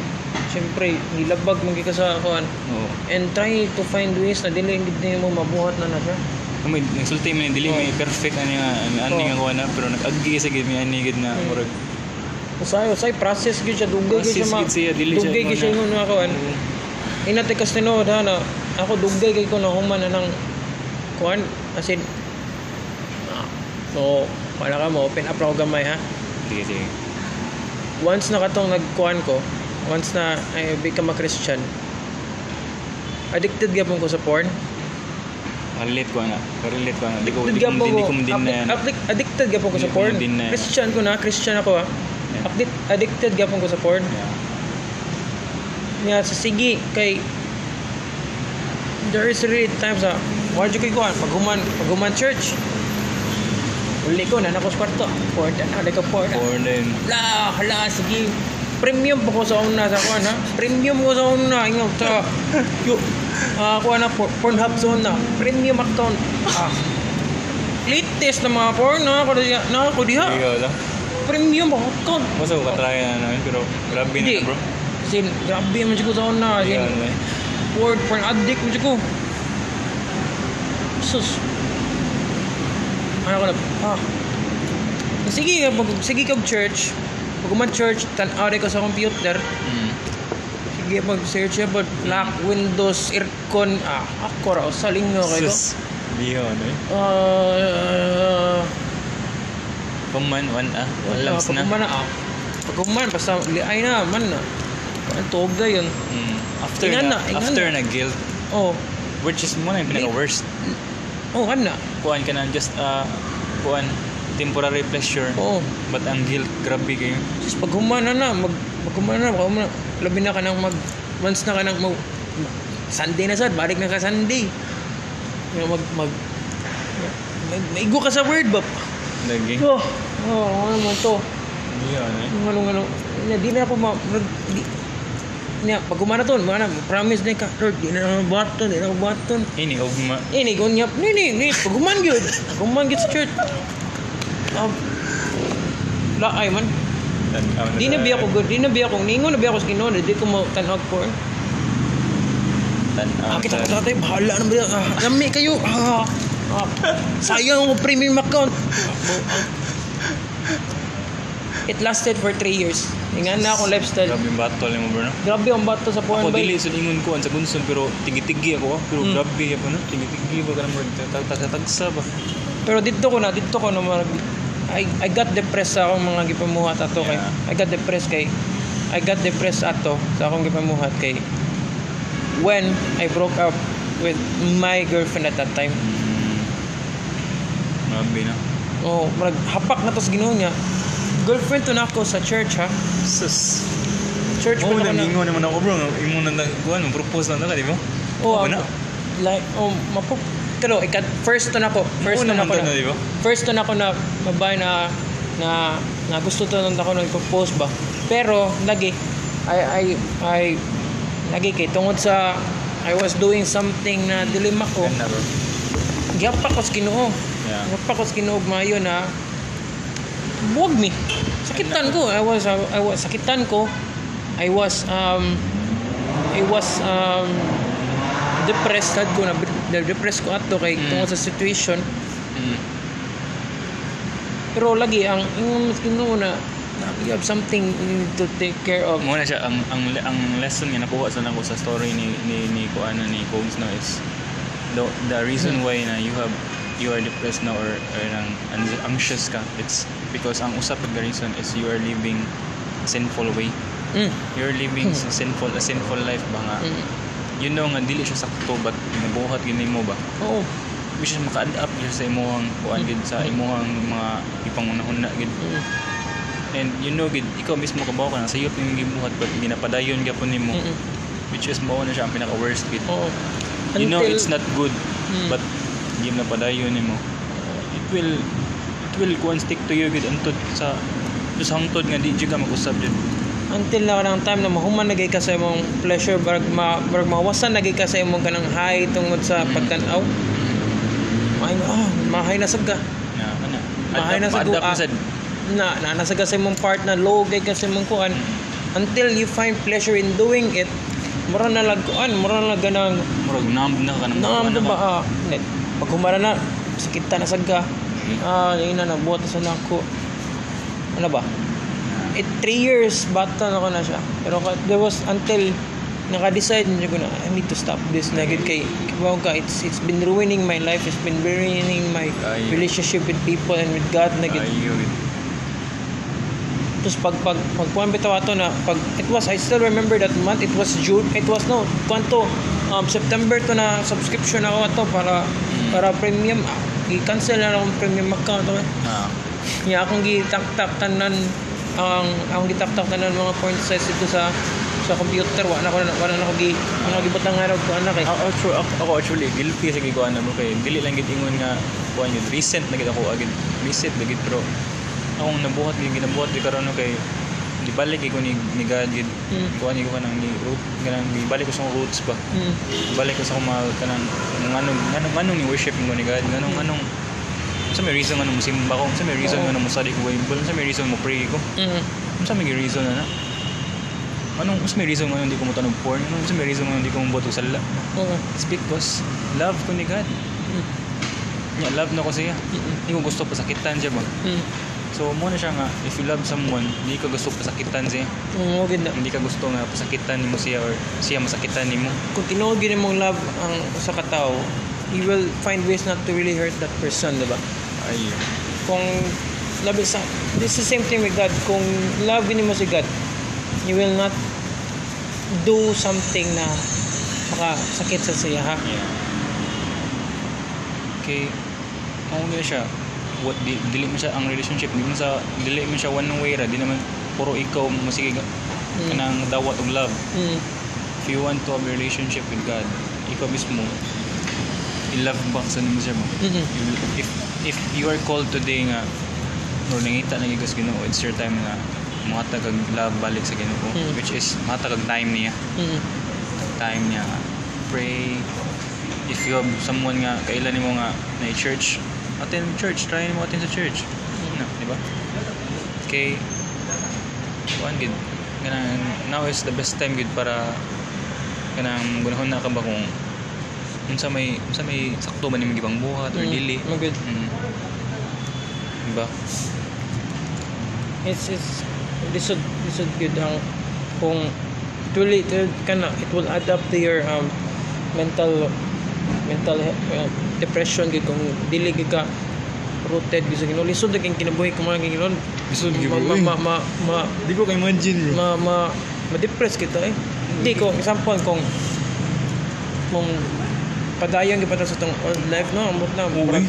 Speaker 1: syempre nilabag man gid ka sa kuan
Speaker 2: Oo.
Speaker 1: and try to find ways na dili gid nimo mabuhat na na siya.
Speaker 2: May nagsulti man dili may perfect ani nga ani nga kuha na pero nag-agi sa gid may ani gid na
Speaker 1: Mm.
Speaker 2: murag
Speaker 1: Usay usay process gid siya dugay gid siya ma.
Speaker 2: gid
Speaker 1: Dugay gid siya ingon nga kuan. Inate kas tinuod ha na ako dugay kay ko na human na ng kuan as in so wala ka mo open up ra ko gamay ha.
Speaker 2: Sige sige.
Speaker 1: once na katong nagkuhan ko, once na I become a Christian, addicted gyapon ko sa porn.
Speaker 2: Relate ko na. Relate ko na. Di ko
Speaker 1: Addicted
Speaker 2: di ko
Speaker 1: gyapon
Speaker 2: di
Speaker 1: ko.
Speaker 2: din na yan.
Speaker 1: Addic- Addicted gyapon ko
Speaker 2: Di
Speaker 1: sa porn. Christian ko na, Christian ako ha.
Speaker 2: Yeah.
Speaker 1: Addic- Addicted gyapon ko sa porn.
Speaker 2: Yeah.
Speaker 1: Nga sa sige kay there is really times ha. Wala dyan ko'y kuhan. Pag human, pag human church, uli ko na nako sa kwarto. Porn na, hala ka porn na.
Speaker 2: Or then
Speaker 1: Hala, hala, sige. Premium po ko sa una sa kuan ha. Premium ko sa una ingaw sa yo ah kuan na por- Pornhub zone na. Premium account. Ah. Latest na mga porn na ako diha, na ako diha. Premium account.
Speaker 2: Masa ko katry na namin pero grabe na na, bro.
Speaker 1: Sin, grabe man siguro sa una. Sin,
Speaker 2: man.
Speaker 1: porn, porn addict man siguro. Sus. Ano ko na, ah. Sige, pag, sige kag church. Pag uman church, tan-aw ko sa computer.
Speaker 2: Mm.
Speaker 1: Sige, mag-search siya, but lock, windows, aircon, ah, ako raw, saling nga kayo.
Speaker 2: Sus. Biho ano eh.
Speaker 1: Ah,
Speaker 2: Kuman one ah.
Speaker 1: wala,
Speaker 2: na.
Speaker 1: uman na, ah. Pag uman, basta, liay na, man na. Ang tuog na yun.
Speaker 2: Mm. After
Speaker 1: Ingan
Speaker 2: na,
Speaker 1: na,
Speaker 2: after
Speaker 1: na.
Speaker 2: na guilt
Speaker 1: Oh,
Speaker 2: which is mo na yung pinaka worst.
Speaker 1: oh, kan na.
Speaker 2: Kuan ka na just uh, kuan temporary pleasure.
Speaker 1: Oo.
Speaker 2: But ang guilt grabe kayo.
Speaker 1: Just pag humana na, mag, pag humana na, pag humana, labi na ka nang mag, once na ka nang mag, Sunday na sad, balik na ka Sunday. Nga mag, mag, mag, maigo ka sa word ba?
Speaker 2: Lagi.
Speaker 1: Oh, oh, ano man to?
Speaker 2: Biho ano eh.
Speaker 1: Yung ano, ano, na, di na ako ma, mag, di, niya, pag humana to, mana, promise na ka, Lord, di na ako buhaton, di na ako.
Speaker 2: Ini ugma.
Speaker 1: Ini, gunyap, ni, ni, ni, pag human yun, pag human yun sa church. Ah, laay man. Di na biya ko good, di na biya ko ningon na biya ko sa Ginoo, di ko mo tanawag porn.
Speaker 2: Tan
Speaker 1: Ah, kita ko
Speaker 2: tan-
Speaker 1: tatay, bahala na ba? Ah, lami kayo. Ah, ah, sayang ang premium account. It lasted for 3 years. Ingan na akong lifestyle.
Speaker 2: Grabe yung battle mo bro no.
Speaker 1: Grabe ang bato sa porn
Speaker 2: Ako dili sa ingon ko sa gunson pero tigi-tigi ako ah. pero
Speaker 1: Mm.
Speaker 2: grabe ako no. Tigi-tigi ba kanang murag tagsa ba.
Speaker 1: Pero dito ko na, dito ko na mag I, I got depressed sa akong mga gipamuhat ato kay
Speaker 2: Yeah.
Speaker 1: I got depressed kay I got depressed ato sa akong gipamuhat kay when I broke up with my girlfriend at that time.
Speaker 2: Mm. Grabe na.
Speaker 1: Oh, marag hapak na to sa Ginoo niya. Girlfriend to na ako sa church ha.
Speaker 2: Sus.
Speaker 1: Church
Speaker 2: Oh,
Speaker 1: pa na ako
Speaker 2: naman ako bro. Imo na nag kuan propose na ka di ba?
Speaker 1: Oh,
Speaker 2: Ako na.
Speaker 1: like oh, mapo pero ikat first to na ako. First
Speaker 2: Oo
Speaker 1: to na ako na.
Speaker 2: na?
Speaker 1: First to na ako na babae na na na gusto to nang ako nag-propose ba. Pero lagi I I I lagi kay tungod sa I was doing something na dilemma ko. Giyapak ko sa Ginoo.
Speaker 2: Yeah.
Speaker 1: Giyapak ko sa Ginoo mayo na buwag mi. Sakitan ko. I was I was sakitan ko. I was um I was um depressed sad ko na depressed ko ato kay
Speaker 2: Mm.
Speaker 1: tungod sa situation.
Speaker 2: Mm.
Speaker 1: Pero lagi ang sa Ginoo na you have something you need to take care of.
Speaker 2: Mo na siya ang ang ang lesson nga nakuha sa nako sa story ni ni ni ko ano ni Combs no is the the reason why na you have you are depressed now or, or nang an- anxious ka it's because ang usap the reason is you are living sinful way
Speaker 1: Mm.
Speaker 2: you're living sinful a sinful life ba nga
Speaker 1: Mm.
Speaker 2: you know nga dili siya sakto but nabuhat gini mo ba
Speaker 1: Oo.
Speaker 2: which is maka-adapt gyud sa imong kuan gid sa imong mga ipangunahuna gid
Speaker 1: Mm.
Speaker 2: and you know gid ikaw mismo kabaw ka na sa iyo gibuhat but ginapadayon gyapon nimo
Speaker 1: Mm-mm.
Speaker 2: which is mao na siya ang pinaka worst gid
Speaker 1: Oo.
Speaker 2: you know it's not good
Speaker 1: Mm.
Speaker 2: but di na padayon nimo it will it will go and stick to you gid untud sa sa hangtod nga di jud ka mag-usab jud
Speaker 1: until na kanang time na mahuman nagay ka sa imong pleasure barag ma barag mawasan nagay ka sa imong kanang high tungod sa
Speaker 2: Mm.
Speaker 1: pagtan-aw. Mahay na ah mahay na sab ka.
Speaker 2: Na ana
Speaker 1: Bahay na sa
Speaker 2: na
Speaker 1: na na nasa ka sa imong part na low gay ka sa imong kuan. Until you find pleasure in doing it mura na lag kuan mura na ganang
Speaker 2: murag numb na ka na
Speaker 1: naam
Speaker 2: ano
Speaker 1: ba ah net pag humara na sakit na sad ka. Ah yun na nabuhat na sa nako ano ba? It three years bata na ko na siya. Pero there was until naka-decide na ko na I need to stop this na gid kay kibaw ka it's it's been ruining my life it's been ruining my relationship with people and with God na gid tapos pag pag pag kuan bitaw ato na pag it was I still remember that month it was June it was no kwanto um, September to na subscription ako ato para para premium Ah, i-cancel na lang ang premium account okay?
Speaker 2: ah.
Speaker 1: Nya akong gitaktak tanan ang akong gitaktak tanan mga point size dito sa sa computer. Wa na ko na wala na ko gi ko gibutang araw ko anak eh.
Speaker 2: ako actually, ako, ako actually guilty sa gikuan na mo kay dili lang gid ingon nga kuan gid recent na gid ako agad recent na gid pero akong nabuhat gid ginabuhat gid karon kay di balik ko ni ni God gid
Speaker 1: Mm.
Speaker 2: kuan ko kanang ni root kanang di balik ko sa roots ba
Speaker 1: Mm.
Speaker 2: balik ko sa mga kanang kung anong anong anong ni worship mo ni God anong anong sa may reason nga mo simba ko sa may reason nga mo study ko Bible sa may reason mo pray ko
Speaker 1: Mm.
Speaker 2: sa may reason na na anong sa may reason nga hindi ko mo tanog porn anong sa may reason nga hindi ko mo boto sa la
Speaker 1: Oo.
Speaker 2: It's because love ko ni God.
Speaker 1: Mm.
Speaker 2: Nya, love na ko siya.
Speaker 1: Mm.
Speaker 2: Hindi ko gusto pasakitan siya ba?
Speaker 1: Mm.
Speaker 2: So, mo na siya nga, if you love someone, hindi ka gusto pasakitan siya.
Speaker 1: Mm, okay na.
Speaker 2: Hindi ka gusto nga pasakitan ni mo siya or siya masakitan ni mo.
Speaker 1: Kung tinuod gyud mong love ang sa katao, you will find ways not to really hurt that person, diba?
Speaker 2: Ay,
Speaker 1: Kung love is this is the same thing with God. Kung love mo si God, you will not do something na makasakit sa siya ha.
Speaker 2: yeah. Okay, kung gina siya, what, di, dili mo siya ang relationship, di mo sa, dili mo siya one way ra, di naman puro ikaw masige
Speaker 1: Mm.
Speaker 2: kanang dawat og love.
Speaker 1: Mm.
Speaker 2: If you want to have a relationship with God, ikaw mismo, i-love back sa nimo siya mo.
Speaker 1: Mm-mm.
Speaker 2: if if you are called today nga or nangita na gigas Ginoo it's your time nga muhatag kag love balik sa Ginoo
Speaker 1: Mm.
Speaker 2: which is muhatag kag time niya
Speaker 1: Mm.
Speaker 2: time niya pray if you have someone nga kailan nimo nga na church attend church try mo attend sa church na di ba kay kuan gid kanang now is the best time gid para kanang gunahon na ka ba kung unsa may unsa may sakto ba nimong gibang buhat or
Speaker 1: Mm.
Speaker 2: dili
Speaker 1: Magod.
Speaker 2: Mm. Diba?
Speaker 1: It's it's this would this would good ang kung it will it will kana it will up to your um mental mental uh, depression gid kung dili gid ka rooted gid sa Ginoo lisod na kang kinabuhi kung mga Ginoo
Speaker 2: Lisod gid,
Speaker 1: ma, ma, ma, ma, ma,
Speaker 2: Di ko kay imagine bro.
Speaker 1: ma, ma, ma-depress kita eh. Hindi ko, example, kung kung padayon gid sa tong old life no, ambot na. Murag,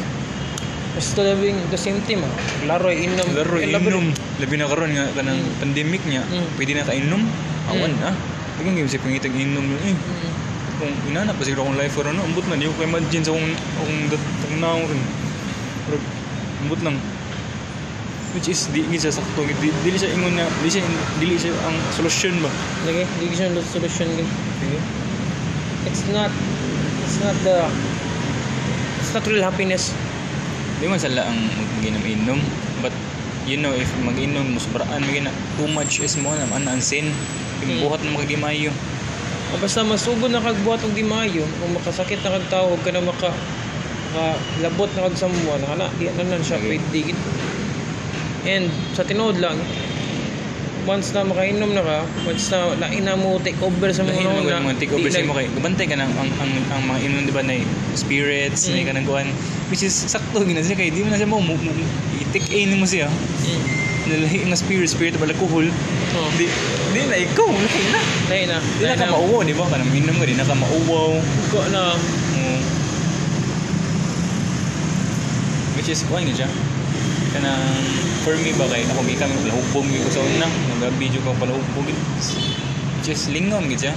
Speaker 1: Still living the same team ah. Laro inom.
Speaker 2: Laro inom. Labi na karon nga kanang
Speaker 1: Mm.
Speaker 2: pandemic niya.
Speaker 1: Mm.
Speaker 2: Pwede na kainom. Awan
Speaker 1: Mm.
Speaker 2: na. Ikaw nga si pangitag inom. Eh,
Speaker 1: Mm.
Speaker 2: Kung inana pa siguro akong life karon no, ambot na di ko kay imagine sa akong akong datang na rin. Pero ambot lang. Which is di gid siya sakto gid. Di- Dili siya ingon nga dili siya dili siya ang solusyon ba.
Speaker 1: Lagi, di siya ng solution gid. It's not it's not the it's not real happiness.
Speaker 2: Di man sala ang ginom-inom. But you know if mag-inom mo sobraan mo gina too much is mo na an ang sin. Yung
Speaker 1: Mm.
Speaker 2: buhat na magagimayo.
Speaker 1: O basta masugod na kagbuhat og di maayo, kung makasakit na kag tao, huwag ka na maka labot na kag someone, kana di na nan siya
Speaker 2: Okay.
Speaker 1: pwede gid. And sa tinuod lang, once na makainom na ka, once na lain na mo take over sa mga una,
Speaker 2: mga take over sa
Speaker 1: na-
Speaker 2: mo kay gabantay ka ng ang, ang, ang mga inom di ba na spirits
Speaker 1: Mm.
Speaker 2: na kanang kuan which is sakto gina siya kay di mo na siya mo, mo, mo i-take in mo siya
Speaker 1: Mm.
Speaker 2: Nalahi nga spirit spirit bala alcohol
Speaker 1: Oh.
Speaker 2: di di na ikaw lahi na
Speaker 1: Dahil na.
Speaker 2: di na ka mauwaw di ba kanang minom ka di na ka mauwaw
Speaker 1: Ko na.
Speaker 2: Mm. which is kuha siya kanang for me ba kay ako gikan palahubog mi ko sa una nag-video ko palahubog just lingaw gid siya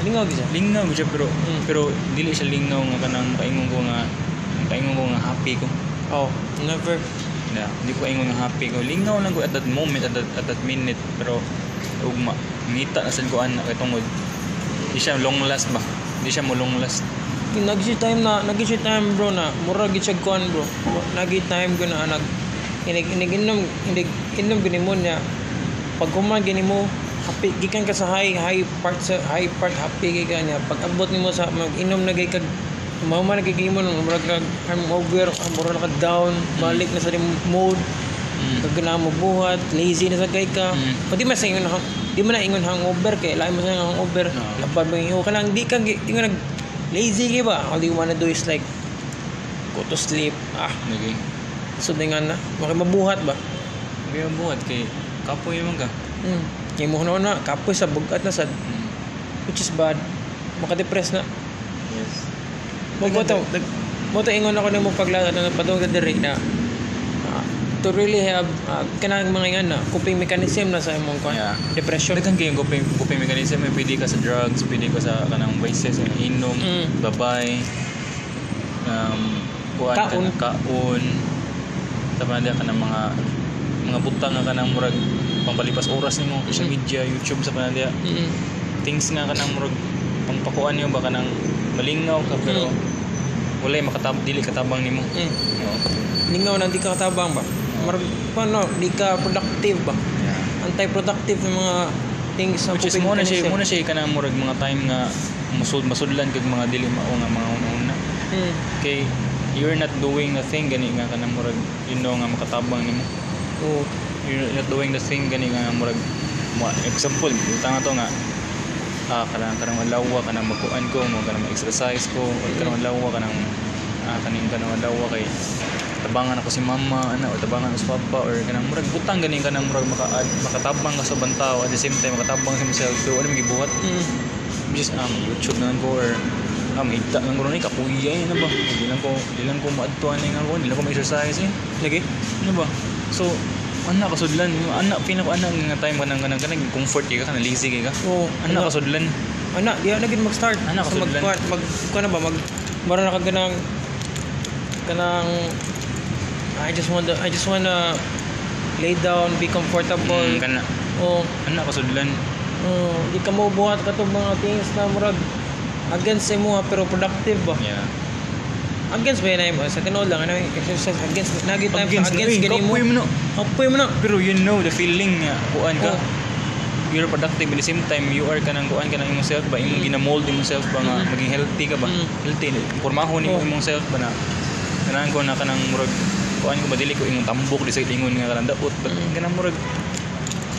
Speaker 1: Alingaw gisa.
Speaker 2: lingaw gid siya pero
Speaker 1: Mm.
Speaker 2: pero dili siya lingaw nga kanang paingon ko nga paingon ko nga happy ko
Speaker 1: Oh, never.
Speaker 2: Na hindi ko ingon happy ko lingaw lang ko at that moment at that, at that minute pero ugma ngita na sad ko ana kay tungod di siya long last ba di siya mo long last
Speaker 1: Nag-shoot time na, nag-shoot time bro na, mura gid siya kuan bro. Nagi time ko na nag inig inig inom inig inom gani mo niya. Pag kuman gani mo, happy gikan ka sa high high part sa high part happy kay ka niya. Pag abot nimo sa mag-inom na gay kag mao man nagiging mo mura kag I'm over, mura na ka down, balik na sa rim mode.
Speaker 2: mm.
Speaker 1: Pag na mo buhat, lazy na sa kay ka.
Speaker 2: Mm.
Speaker 1: Pati mas ingon hang di man na ingon hangover kay lain mo sa hangover.
Speaker 2: Oo.
Speaker 1: Lapad mo yung kanang di ka ingon nag lazy ka ba? All you wanna do is like go to sleep. Ah,
Speaker 2: Nagay.
Speaker 1: so dengan na makimabuhat ba?
Speaker 2: Kaya buhat kay kapoy man ka.
Speaker 1: Hmm. Kaya mo na na kapoy sa bugat na sad
Speaker 2: Mm.
Speaker 1: which is bad. Maka-depress na.
Speaker 2: Yes.
Speaker 1: Mo mo to mo to ingon ako nimo paglatad na padung sa diri na ah, to really have uh, kanang mga nga na coping mechanism na sa imong kuan.
Speaker 2: Yeah.
Speaker 1: depression.
Speaker 2: Dagan kay coping coping mechanism may pwede ka sa drugs, pwede ka sa kanang vices, nga inom,
Speaker 1: Mm.
Speaker 2: babay, um, kuan ka na kaon. Tama na ka ng mga mga butang nga kanang murag pampalipas oras nimo social
Speaker 1: Mm.
Speaker 2: media, YouTube sa panadya.
Speaker 1: Mm.
Speaker 2: Things nga kanang murag pangpakuan niyo ba kanang malingaw ka pero wala makatab dili katabang nimo.
Speaker 1: Mm.
Speaker 2: Oo.
Speaker 1: Lingaw na di ka katabang ba? Marag paano di ka productive ba?
Speaker 2: Yeah.
Speaker 1: Anti-productive ng mga things sa
Speaker 2: Which is muna siya, muna siya kanang murag mga time nga masud masudlan kag mga dili mao nga mga una-una.
Speaker 1: Mm.
Speaker 2: kay you're not doing the thing gani nga kanang murag you know nga makatabang nimo
Speaker 1: Oo.
Speaker 2: you're not doing the thing gani nga murag example buta nga to nga ah kanang kanang lawa kanang magkuan ko mo kanang exercise ko o kanang lawa kanang ah kaning kanang lawa kay tabangan ako si mama ana o tabangan ako si papa or kanang murag butang gani kanang murag maka makatabang ka sa bantaw at the same time makatabang sa myself so ano magibuhat
Speaker 1: Mm.
Speaker 2: just um YouTube na lang ko or um igta lang ko ron eh kapuyay na ba di lang ko di lang ko maadtuan na nga ko di lang ko ma-exercise eh
Speaker 1: Lagi?
Speaker 2: ano ba so anak kasudlan anak pina ko anak nga time kanang kanang kanang comfort ka kanang lazy ka
Speaker 1: Oo.
Speaker 2: anak kasudlan
Speaker 1: Ana, di na gid mag-start.
Speaker 2: Ana,
Speaker 1: So,
Speaker 2: kasudlan.
Speaker 1: mag mag kuan na ba mag mara na ka ganang kanang I just want I just want to lay down, be comfortable.
Speaker 2: mm, kana
Speaker 1: Oh,
Speaker 2: anak kasudlan
Speaker 1: oh, di ka mo buhat ka mga things na murag against sa mo pero productive ba?
Speaker 2: yeah
Speaker 1: Against ba yun sa tinuod lang ano exercise against nagi time
Speaker 2: against,
Speaker 1: against,
Speaker 2: eh,
Speaker 1: gani mo.
Speaker 2: kapoy mo na
Speaker 1: Apoy mo na.
Speaker 2: pero you know the feeling nga kuan ka
Speaker 1: Oh.
Speaker 2: you're productive at the same time you are kanang kuan ka ng imong self ba imong
Speaker 1: Mm.
Speaker 2: ginamold imong self ba nga
Speaker 1: Mm.
Speaker 2: maging healthy ka ba
Speaker 1: Mm.
Speaker 2: healthy pormahon nimo
Speaker 1: Oh.
Speaker 2: imong self ba na kanang ko na kanang murag kuan ko madili ko imong tambok di sa ingon nga kanang daot but
Speaker 1: Mm.
Speaker 2: kanang murag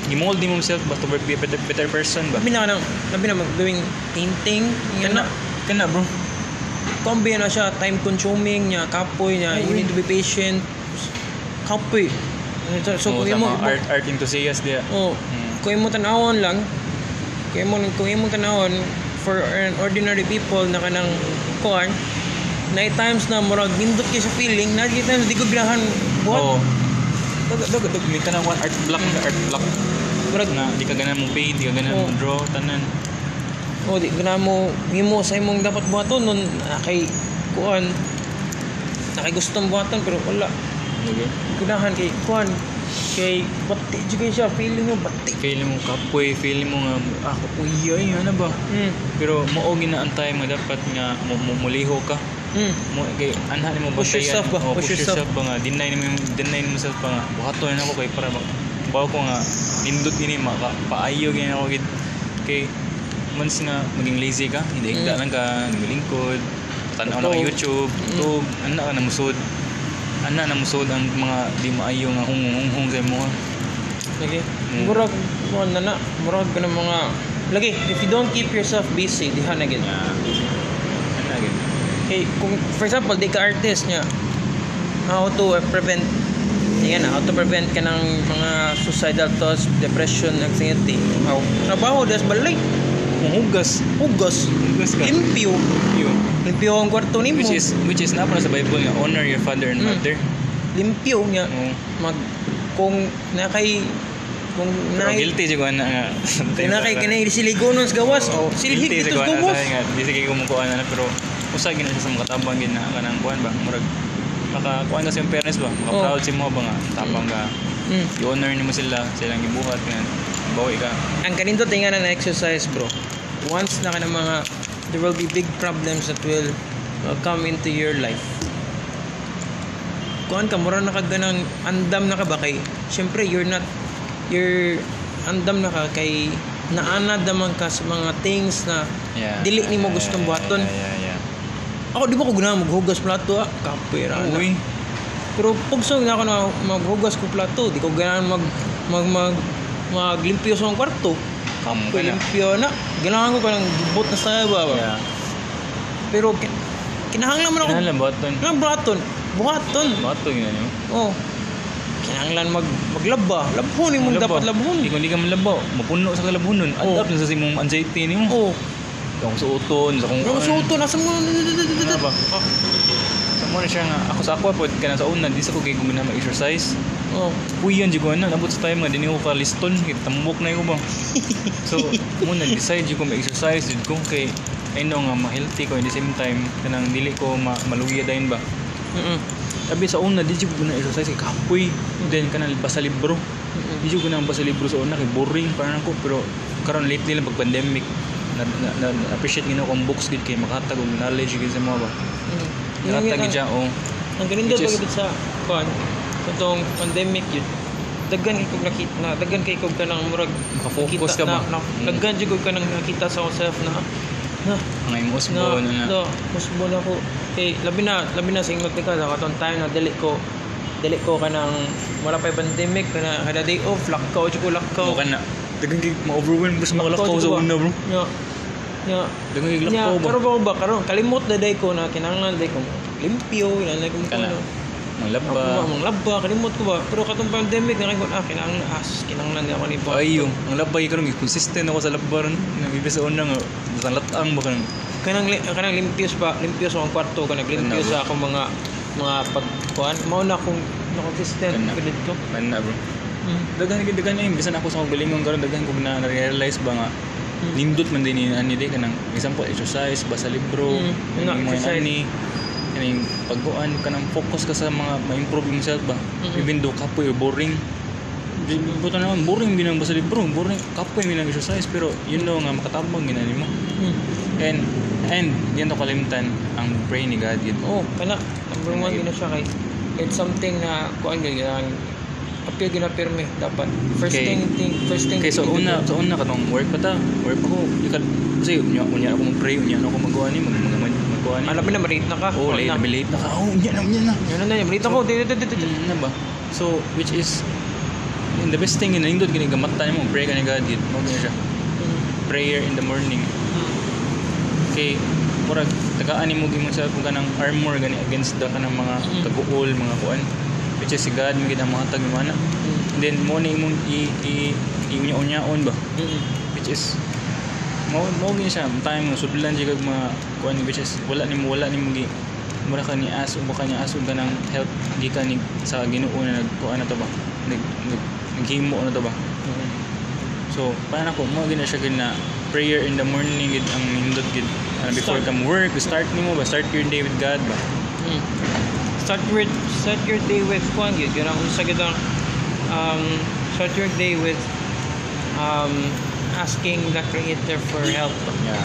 Speaker 2: gimold imong self ba to be a better, better person ba
Speaker 1: Labi na ka nang, labi na mag-doing painting. Yan
Speaker 2: kana
Speaker 1: na.
Speaker 2: kana bro
Speaker 1: Kombi na siya, time consuming niya, kapoy niya, you need to be patient. Kapoy. So,
Speaker 2: oh,
Speaker 1: kung
Speaker 2: mga art art enthusiast dia
Speaker 1: oh,
Speaker 2: Mm.
Speaker 1: kung imo tanawon lang, kung imo kung imo tanawon for an ordinary people na kanang kuan, na times na murag nindot kay sa feeling, na times di ko ganahan buhat.
Speaker 2: oh dag dag dag may kanang art block art block
Speaker 1: Murag
Speaker 2: na di ka ganan mong paint di ka ganan
Speaker 1: Oh.
Speaker 2: mong draw tanan
Speaker 1: oh, di ganahan mo himo sa imong dapat buhaton nun na kay kuan. Na kay gustong buhaton pero wala. Ganahan kay kuan. Kay bati juga siya feeling mo bati.
Speaker 2: Feel mo kapoy feel mo nga ah kapoy ay ano ba?
Speaker 1: Mm.
Speaker 2: pero mao gina ang time nga dapat nga mo, mo muliho ka.
Speaker 1: Mm.
Speaker 2: mo kay anha nimo
Speaker 1: Push yourself ba?
Speaker 2: oh,
Speaker 1: Push
Speaker 2: push,
Speaker 1: yourself.
Speaker 2: yourself ba nga? Deny nimo deny nimo self ba nga? Buhaton na ako kay para ba ko nga nindot ini maka paayo gini ako gid kay once nga maging lazy ka hindi
Speaker 1: Mm.
Speaker 2: lang ka nagilingkod tanaw lang ka
Speaker 1: Totoo.
Speaker 2: YouTube
Speaker 1: Mm.
Speaker 2: YouTube ana ka namusod ana namusod ang mga di maayo nga hunghung sa mo
Speaker 1: lagi
Speaker 2: Mm.
Speaker 1: murag kuan na na murag ka ng mga lagi if you don't keep yourself busy diha na gid
Speaker 2: yeah. ana gid
Speaker 1: kay kung for example di ka artist niya how to uh, prevent yan na, auto-prevent ka ng mga suicidal thoughts, depression, anxiety. Aw, trabaho, das balik.
Speaker 2: Muhugas.
Speaker 1: Hugas.
Speaker 2: Hugas ka.
Speaker 1: Limpyo.
Speaker 2: Yun.
Speaker 1: Limpyo ang kwarto nimo.
Speaker 2: Which is, which is na sa Bible nga, honor your father and
Speaker 1: Mm.
Speaker 2: mother.
Speaker 1: limpyo nga.
Speaker 2: Oo.
Speaker 1: Mag kung na kay kung na
Speaker 2: guilty siya nga nga.
Speaker 1: na kay kanay siligonon sa gawas oh, silhig
Speaker 2: Guilty
Speaker 1: dito
Speaker 2: siya
Speaker 1: sa gawas.
Speaker 2: nga. Di sige kumukuha na pero usag gina sa mga tabang gina kanang kuan ba murag maka kuan kasi yung parents ba maka
Speaker 1: Oh.
Speaker 2: proud si mo ba nga tabang ka
Speaker 1: Mm.
Speaker 2: i-honor nimo sila silang gibuhat nga bawi ka
Speaker 1: Ang kanindot tinga na exercise bro. Once na ka ng mga there will be big problems that will uh, come into your life. Kuan ka mura na kag ganang andam na ka ba kay syempre you're not you're andam na ka kay naanad naman ka sa mga things na
Speaker 2: yeah
Speaker 1: Dili nimo gustong buhaton.
Speaker 2: yeah yeah, yeah.
Speaker 1: ako di ba ko ganahan maghugas plato ah kapira na.
Speaker 2: Uy,
Speaker 1: Pero pugsong na ako na maghugas ko plato, di ko ganahan mag mag mag maglimpyo sa kwarto.
Speaker 2: Kamu
Speaker 1: Ko
Speaker 2: ka na.
Speaker 1: limpyo na. Ganahan ko ka ng gibot na sa ba. ba?
Speaker 2: yeah
Speaker 1: Pero kin- kinahanglan man ako.
Speaker 2: kinahanglan buhaton
Speaker 1: Kinahanglan buhaton. Buhaton.
Speaker 2: buhaton yun ano
Speaker 1: Oh. Kinahanglan mag maglaba. Labhon mo dapat labhon.
Speaker 2: Di kung di ka malabaw, mapuno sa kalabunon.
Speaker 1: Oh.
Speaker 2: Adapt na sa simong anxiety nimo.
Speaker 1: Oh.
Speaker 2: Kung suoton, sa kung
Speaker 1: Pero suto nasa mo.
Speaker 2: Ano ba? Mo na siya nga, ako sa ako po, ka na sa una, di sa ko kay gumina mag-exercise.
Speaker 1: Oh.
Speaker 2: Puyan, di ko na, nabot sa time nga, di ko ka liston, kay tambok na ko ba. So, mo nag-decide, di ko mag-exercise, di ko kay, I know nga, ma-healthy ko, at the same time, kanang dili ko ma maluya dayon ba.
Speaker 1: Mm.
Speaker 2: Sabi sa una, di ko na exercise, kay kapoy, then kanang basa libro. Di ko na basa libro sa una, kay boring, parang ako, pero karon lately lang pag pandemic, na, na, na, na appreciate gina ko ang books gid kay makatag og knowledge gid sa mga ba. Nakatag gid siya oh.
Speaker 1: Ang
Speaker 2: Which is-
Speaker 1: pagdating sa kuan, itong pandemic yun. Daggan kay kog nakita na daggan kay kog kanang murag
Speaker 2: Makafocus ka ba?
Speaker 1: Na, na,
Speaker 2: Mm.
Speaker 1: Daggan jud kog kanang nakita sa self na na na,
Speaker 2: mo na.
Speaker 1: na mas mo na ko eh labi na labi na sa ingot ka sa katong time na dili ko dili ko kanang wala pa pandemic kana kada day off lakaw jud ko lakaw
Speaker 2: Mo ka na. Dagang kay ma-overwhelm basta makalakaw
Speaker 1: jud
Speaker 2: sa
Speaker 1: ko ba?
Speaker 2: una bro.
Speaker 1: nya nya
Speaker 2: kay
Speaker 1: nya
Speaker 2: lakaw ba.
Speaker 1: pero ba ba karon kalimot na day ko na kinahanglan day ko limpyo ina na kung
Speaker 2: Kana.
Speaker 1: ano
Speaker 2: Ang
Speaker 1: Ako
Speaker 2: laba.
Speaker 1: ba, mga labba, kalimot ko ba? Pero katong pandemic, nakikot, ah, kinahanglan, as, kinahanglan ako ni Bob.
Speaker 2: Ay yung ang labay karon consistent ako sa laba ron. Nang ibig sa una nga sa latang ba kanang
Speaker 1: Kanang, kanang limpios ba? Limpios akong kwarto, kanang limpios
Speaker 2: Ano
Speaker 1: sa akong mga, mga pagkuhan. Mao na akong nakonsistent,
Speaker 2: Ano?
Speaker 1: pilit ko.
Speaker 2: man na bro.
Speaker 1: Mm.
Speaker 2: Daghan gid daghan na yung bisan ako sa akong galingon karon daghan ko na realize ba nga
Speaker 1: Mm.
Speaker 2: nindot man din ni ani di kanang example exercise basa libro
Speaker 1: Mm, nga, exercise.
Speaker 2: ani kaning pagkuan kanang focus ka sa mga ma-improve yourself ba
Speaker 1: Mhm.
Speaker 2: even though kapoy or boring di buto naman boring binang basa libro boring kapoy binang exercise pero you know nga makatabang ginani mo
Speaker 1: Mm.
Speaker 2: and and diyan to kalimtan ang pray ni God yun
Speaker 1: Oh, kana, number one yun na siya kay, it's something na, kuhan yun, appeal ginapirme, dapat. First
Speaker 2: Okay.
Speaker 1: thing, thing, first thing.
Speaker 2: Okay, so una, so una katong work pa ta. Work pa ko. Ikan, kasi unya, unya ako mag-pray, unya ako magawa ni, mag mag mag magawa ni.
Speaker 1: Alam mo na, malate na ka.
Speaker 2: Oh, late,
Speaker 1: na.
Speaker 2: late na ka. Oh, unya na, unya na.
Speaker 1: Yun na na, malate ako. Dito, dito, dito.
Speaker 2: Mm, na ba? So, which is, and the best thing yun, nindot gini, gamata mo, pray ka ni God, yun. Mo siya. Prayer in the morning. Okay, murag, tagaan mo mo sa kung kanang armor gani against the kanang mga
Speaker 1: Mm.
Speaker 2: kaguol, mga kuan. Is si God, mga ang mga tag mana. And then, mo na imong i, i, i, unya-unyaon ba? which is mo mo gini siya time mo sudlan kag mga kuan which is wala nimo wala nimo gi mura ka ni aso mo ka ni aso ka ng help gikan ni sa Ginoo na nagkuan na to ba nag nag naghimo na to ba so para nako mo gina siya gid na prayer in the morning gid ang nindot gid uh, before
Speaker 1: Start.
Speaker 2: come work start nimo ba start your day with God ba
Speaker 1: Mm. Start your start your day with kwan yun. Yun ang usa gid ang um start your day with um asking the creator for help.
Speaker 2: yeah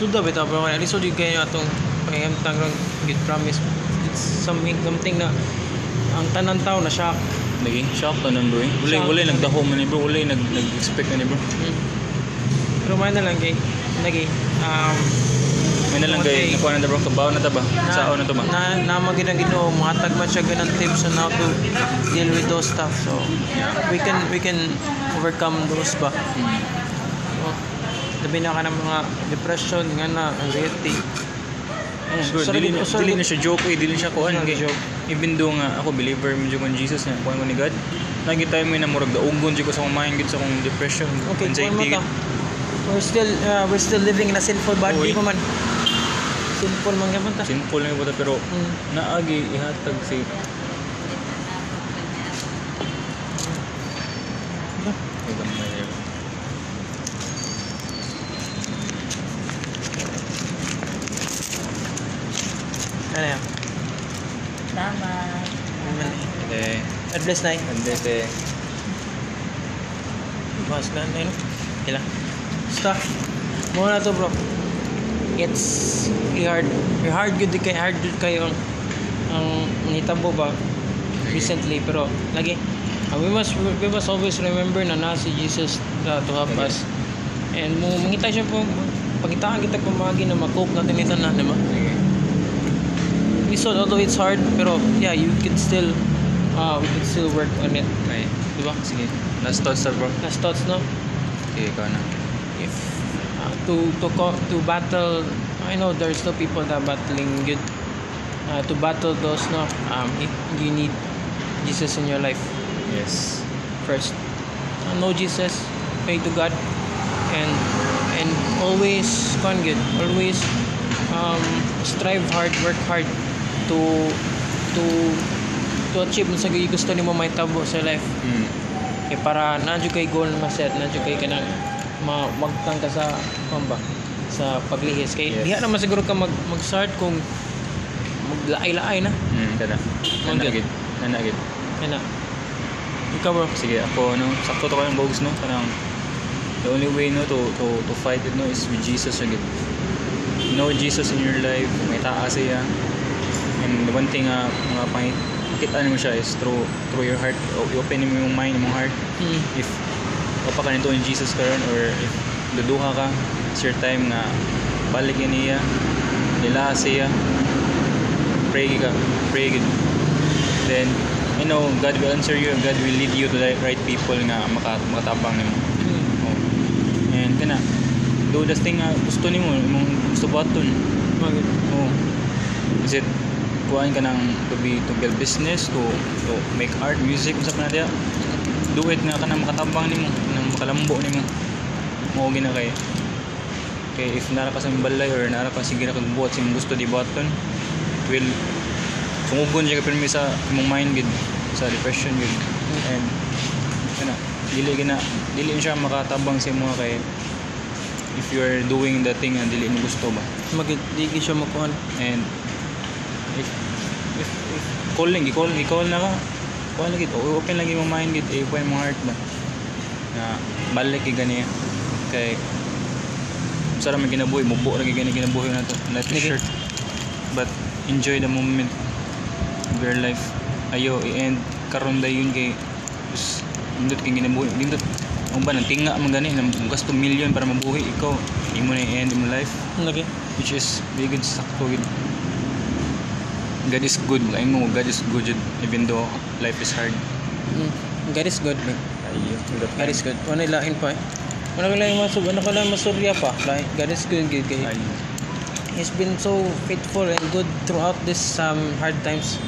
Speaker 1: Suda bitaw pero kaya lisod yun kayo atong pangihimtang ron gid promise. It's something something na ang tanan tao na shock.
Speaker 2: lagi shock to nun bro eh. wala wala nagdaho man ni bro wala nag nag expect na ni bro
Speaker 1: Mm. Pero may na lang kay lagi um
Speaker 2: may na lang kay
Speaker 1: Okay.
Speaker 2: nakuha na bro kabaw na ta ba sao na to ba
Speaker 1: Na, na magid ang Ginoo, muhatag man siya ganang tips on how to deal with those stuff. So, we can we can overcome those ba. So, labi na ka ng mga depression, nga na, anxiety.
Speaker 2: Oh,
Speaker 1: Sorry,
Speaker 2: dili, na,
Speaker 1: sorry.
Speaker 2: dili na siya joke eh, dili na siya
Speaker 1: Sorry,
Speaker 2: kay
Speaker 1: joke.
Speaker 2: even though nga ako believer jud kon Jesus nga kuan ko ni God. Lagi tayo may namurag daugon jud ko sa akong mind gid sa akong depression,
Speaker 1: Okay,
Speaker 2: anxiety. gid.
Speaker 1: We're still uh, we're still living in a sinful body pa man. Sinful man gyapon ta.
Speaker 2: Simple lang ba pero
Speaker 1: Mm.
Speaker 2: naagi ihatag si.
Speaker 1: Ano yan? Amen.
Speaker 2: Eh,
Speaker 1: God bless na
Speaker 2: hindi eh.
Speaker 1: Mas na na yun. Kailan? Basta. Muna na to bro. It's hard. Hard good kay hard good kayo ang ang nitabo ba recently pero lagi uh, we must we must always remember na na si Jesus uh, to help us and mo mangita siya po pagitaan kita pamagi na makope natin ito na di ba we saw although it's hard pero yeah you can still uh, we can still work on it
Speaker 2: Okay.
Speaker 1: di ba
Speaker 2: Sige. Last thoughts na bro.
Speaker 1: last thoughts no
Speaker 2: Okay, ikaw na.
Speaker 1: To to co- to battle I know there's still people that battling good uh, to battle those no um you need Jesus in your life
Speaker 2: Yes.
Speaker 1: first uh, know Jesus pray to God and and always con good always um, strive hard work hard to to to achieve sa gusto nimo may tabo sa life
Speaker 2: Mm.
Speaker 1: kay para nadyo kay goal na ma-set nadyo kay kanang ma magtang ka sa pamba sa paglihis kay
Speaker 2: Yes.
Speaker 1: diha naman siguro ka mag mag-start kung maglaay-laay na
Speaker 2: Mm, kada.
Speaker 1: Ang
Speaker 2: Nana
Speaker 1: good.
Speaker 2: gid. Nana gid.
Speaker 1: yan na ikaw bro
Speaker 2: Sige, ako no, sakto to ko ng bogs no, kanang the only way no to to to fight it no is with Jesus agad. Know Jesus in your life, may taas siya. And the one thing uh, mga pangit kita mo siya is through through your heart. O, i-open mo yung mind, yung heart.
Speaker 1: hmm.
Speaker 2: If o pa kanito ni Jesus karon or if duduha ka, it's your time na balik niya, nila siya. Pray ka, pray gid. Then you know God will answer you and God will lead you to the right people nga maka, makatabang nimo. Oh. And kana do the thing nga gusto nimo, imong gusto buhaton.
Speaker 1: Magid.
Speaker 2: Oh. Is it kuhaan ka ng to be to build business, to to make art, music, unsa pa na? Do it nga kanang makatabang nimo, kanang makalambo nimo. Mao gina kay kay if nara ka sa balay or nara ka sige na kagbuhat. Sa imong gusto di buhaton, it will sungugon siya ka pirmi sa imong mind gid. Sa depression gid. And kana dili gina dili siya makatabang sa imo kay if you are doing the thing nga dili mo gusto ba.
Speaker 1: Magid di gi siya makuhan.
Speaker 2: and if if, if call lang i-call i-call na ka. Kuha lagi o open lagi mo mind gid. Eh kuha mo heart ba na balik kay gani kay sara may ginabuhi mubo lagi gani ginabuhi na to
Speaker 1: Lagi.
Speaker 2: short but enjoy the moment of your life ayo i-end karon dayon kay us indot kay ginabuhi indot ang ba nang tinga man gani nang gasto million para mabuhi ikaw imo na i-end mo life
Speaker 1: Lagi.
Speaker 2: which is very good sakto with God is good ay mo God is good even though life is hard
Speaker 1: Hmm. God is good. bro. God is good. Wala lain pa eh. Wala ka lang masub, wala ka lang masurya pa. Like, God is good, good kay. He's been so faithful and good throughout this um, hard times.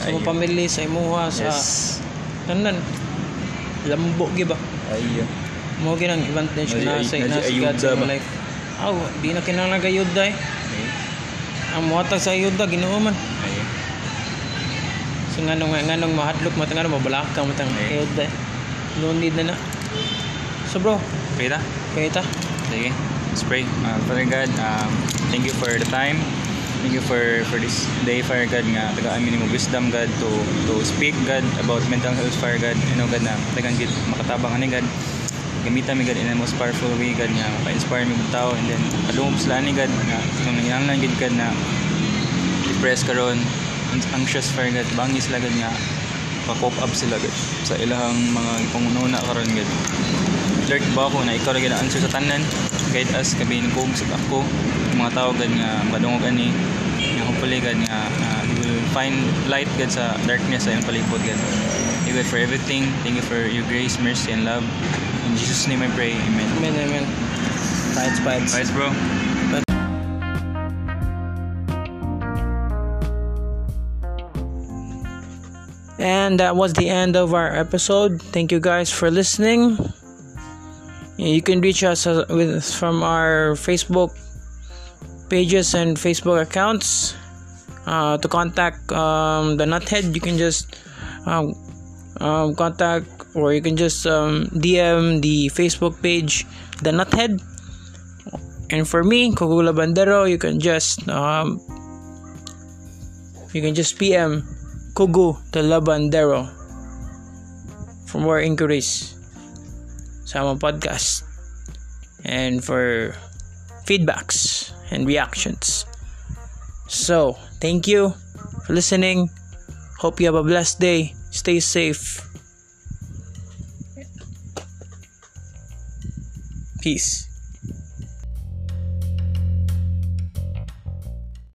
Speaker 1: Sa
Speaker 2: Ayun.
Speaker 1: mga pamilya, sa imuha, sa
Speaker 2: yes
Speaker 1: tanan. Lambo giba.
Speaker 2: ayo
Speaker 1: Mo ginang advantage na sa
Speaker 2: nadi
Speaker 1: na sa God
Speaker 2: ayuda
Speaker 1: sa life. Aw, di na kinahanglan gayuda eh. Ang muhatag sa ayuda Ginoo man. So nganong nganong mahadlok matang ano mabalaka matang
Speaker 2: Ay.
Speaker 1: ayuda. eh. No need na na. So bro,
Speaker 2: okay ta
Speaker 1: kaya ta.
Speaker 2: sige. Let's pray uh, Father God um, thank you for the time. Thank you for for this day Father God nga tagaan nimo wisdom God to to speak God about mental health Father God. You know God na tagaan gid makatabang ani God. Gamitan mi God in the most powerful way God nga maka-inspire mi tao. And then padungog sila ni God nga kung nangyanglan gid God na depressed karon anxious Father God. Bangi sila God nga pa-pop up sila God sa ilahang mga pangununa karon God Lord ba ako na ikaw ra ang answer sa tanan? Guide us kabi ni kog sa ako mga tao gad nga madungog ani. Nga hopefully gad nga uh, we will find light gad sa darkness sa iyong palibot gad Thank you God for everything. Thank you for your grace mercy and love. In Jesus name I pray. Amen.
Speaker 1: Amen, amen. Fights, fights.
Speaker 2: Guys bro
Speaker 1: And that was the end of our episode. Thank you guys for listening. You can reach us uh, with from our Facebook pages and Facebook accounts. Uh, to contact um, the Nuthead, you can just um, um, contact or you can just um, DM the Facebook page, the Nuthead. And for me, Kogula Bandero, you can just um, you can just PM Kugu the Labandero for more inquiries sa among podcast and for feedbacks and reactions. So, thank you for listening. Hope you have a blessed day. Stay safe. Peace.